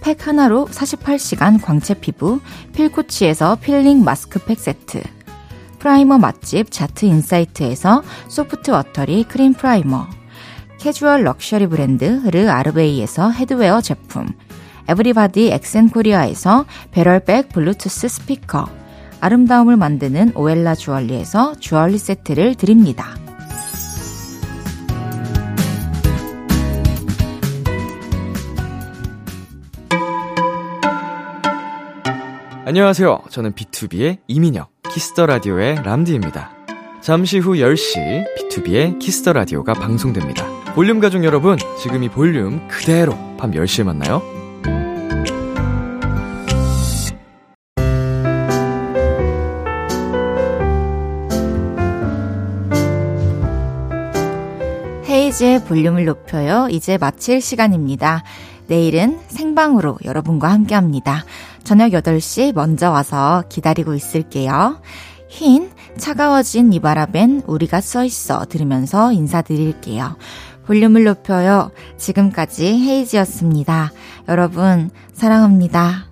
팩 하나로 48시간 광채 피부 필코치에서 필링 마스크팩 세트, 프라이머 맛집 자트 인사이트에서 소프트 watery 크림 프라이머, 캐주얼 럭셔리 브랜드 르 아르베이에서 headwear 제품, everybody 엑센코리아에서 배럴백 블루투스 스피커, 아름다움을 만드는 오엘라 주얼리에서 주얼리 세트를 드립니다. 안녕하세요. 저는 비투비의 이민혁, 키스 더 라디오의 람디입니다. 잠시 후 10시 비투비의 키스 더 라디오가 방송됩니다. 볼륨 가족 여러분, 지금 이 볼륨 그대로 밤 10시에 만나요. 헤이즈의 볼륨을 높여요. 이제 마칠 시간입니다. 내일은 생방으로 여러분과 함께 합니다. 저녁 8시 먼저 와서 기다리고 있을게요. 흰, 차가워진 이 바람엔 우리가 써 있어 들으면서 인사드릴게요. 볼륨을 높여요. 지금까지 헤이즈였습니다. 여러분, 사랑합니다.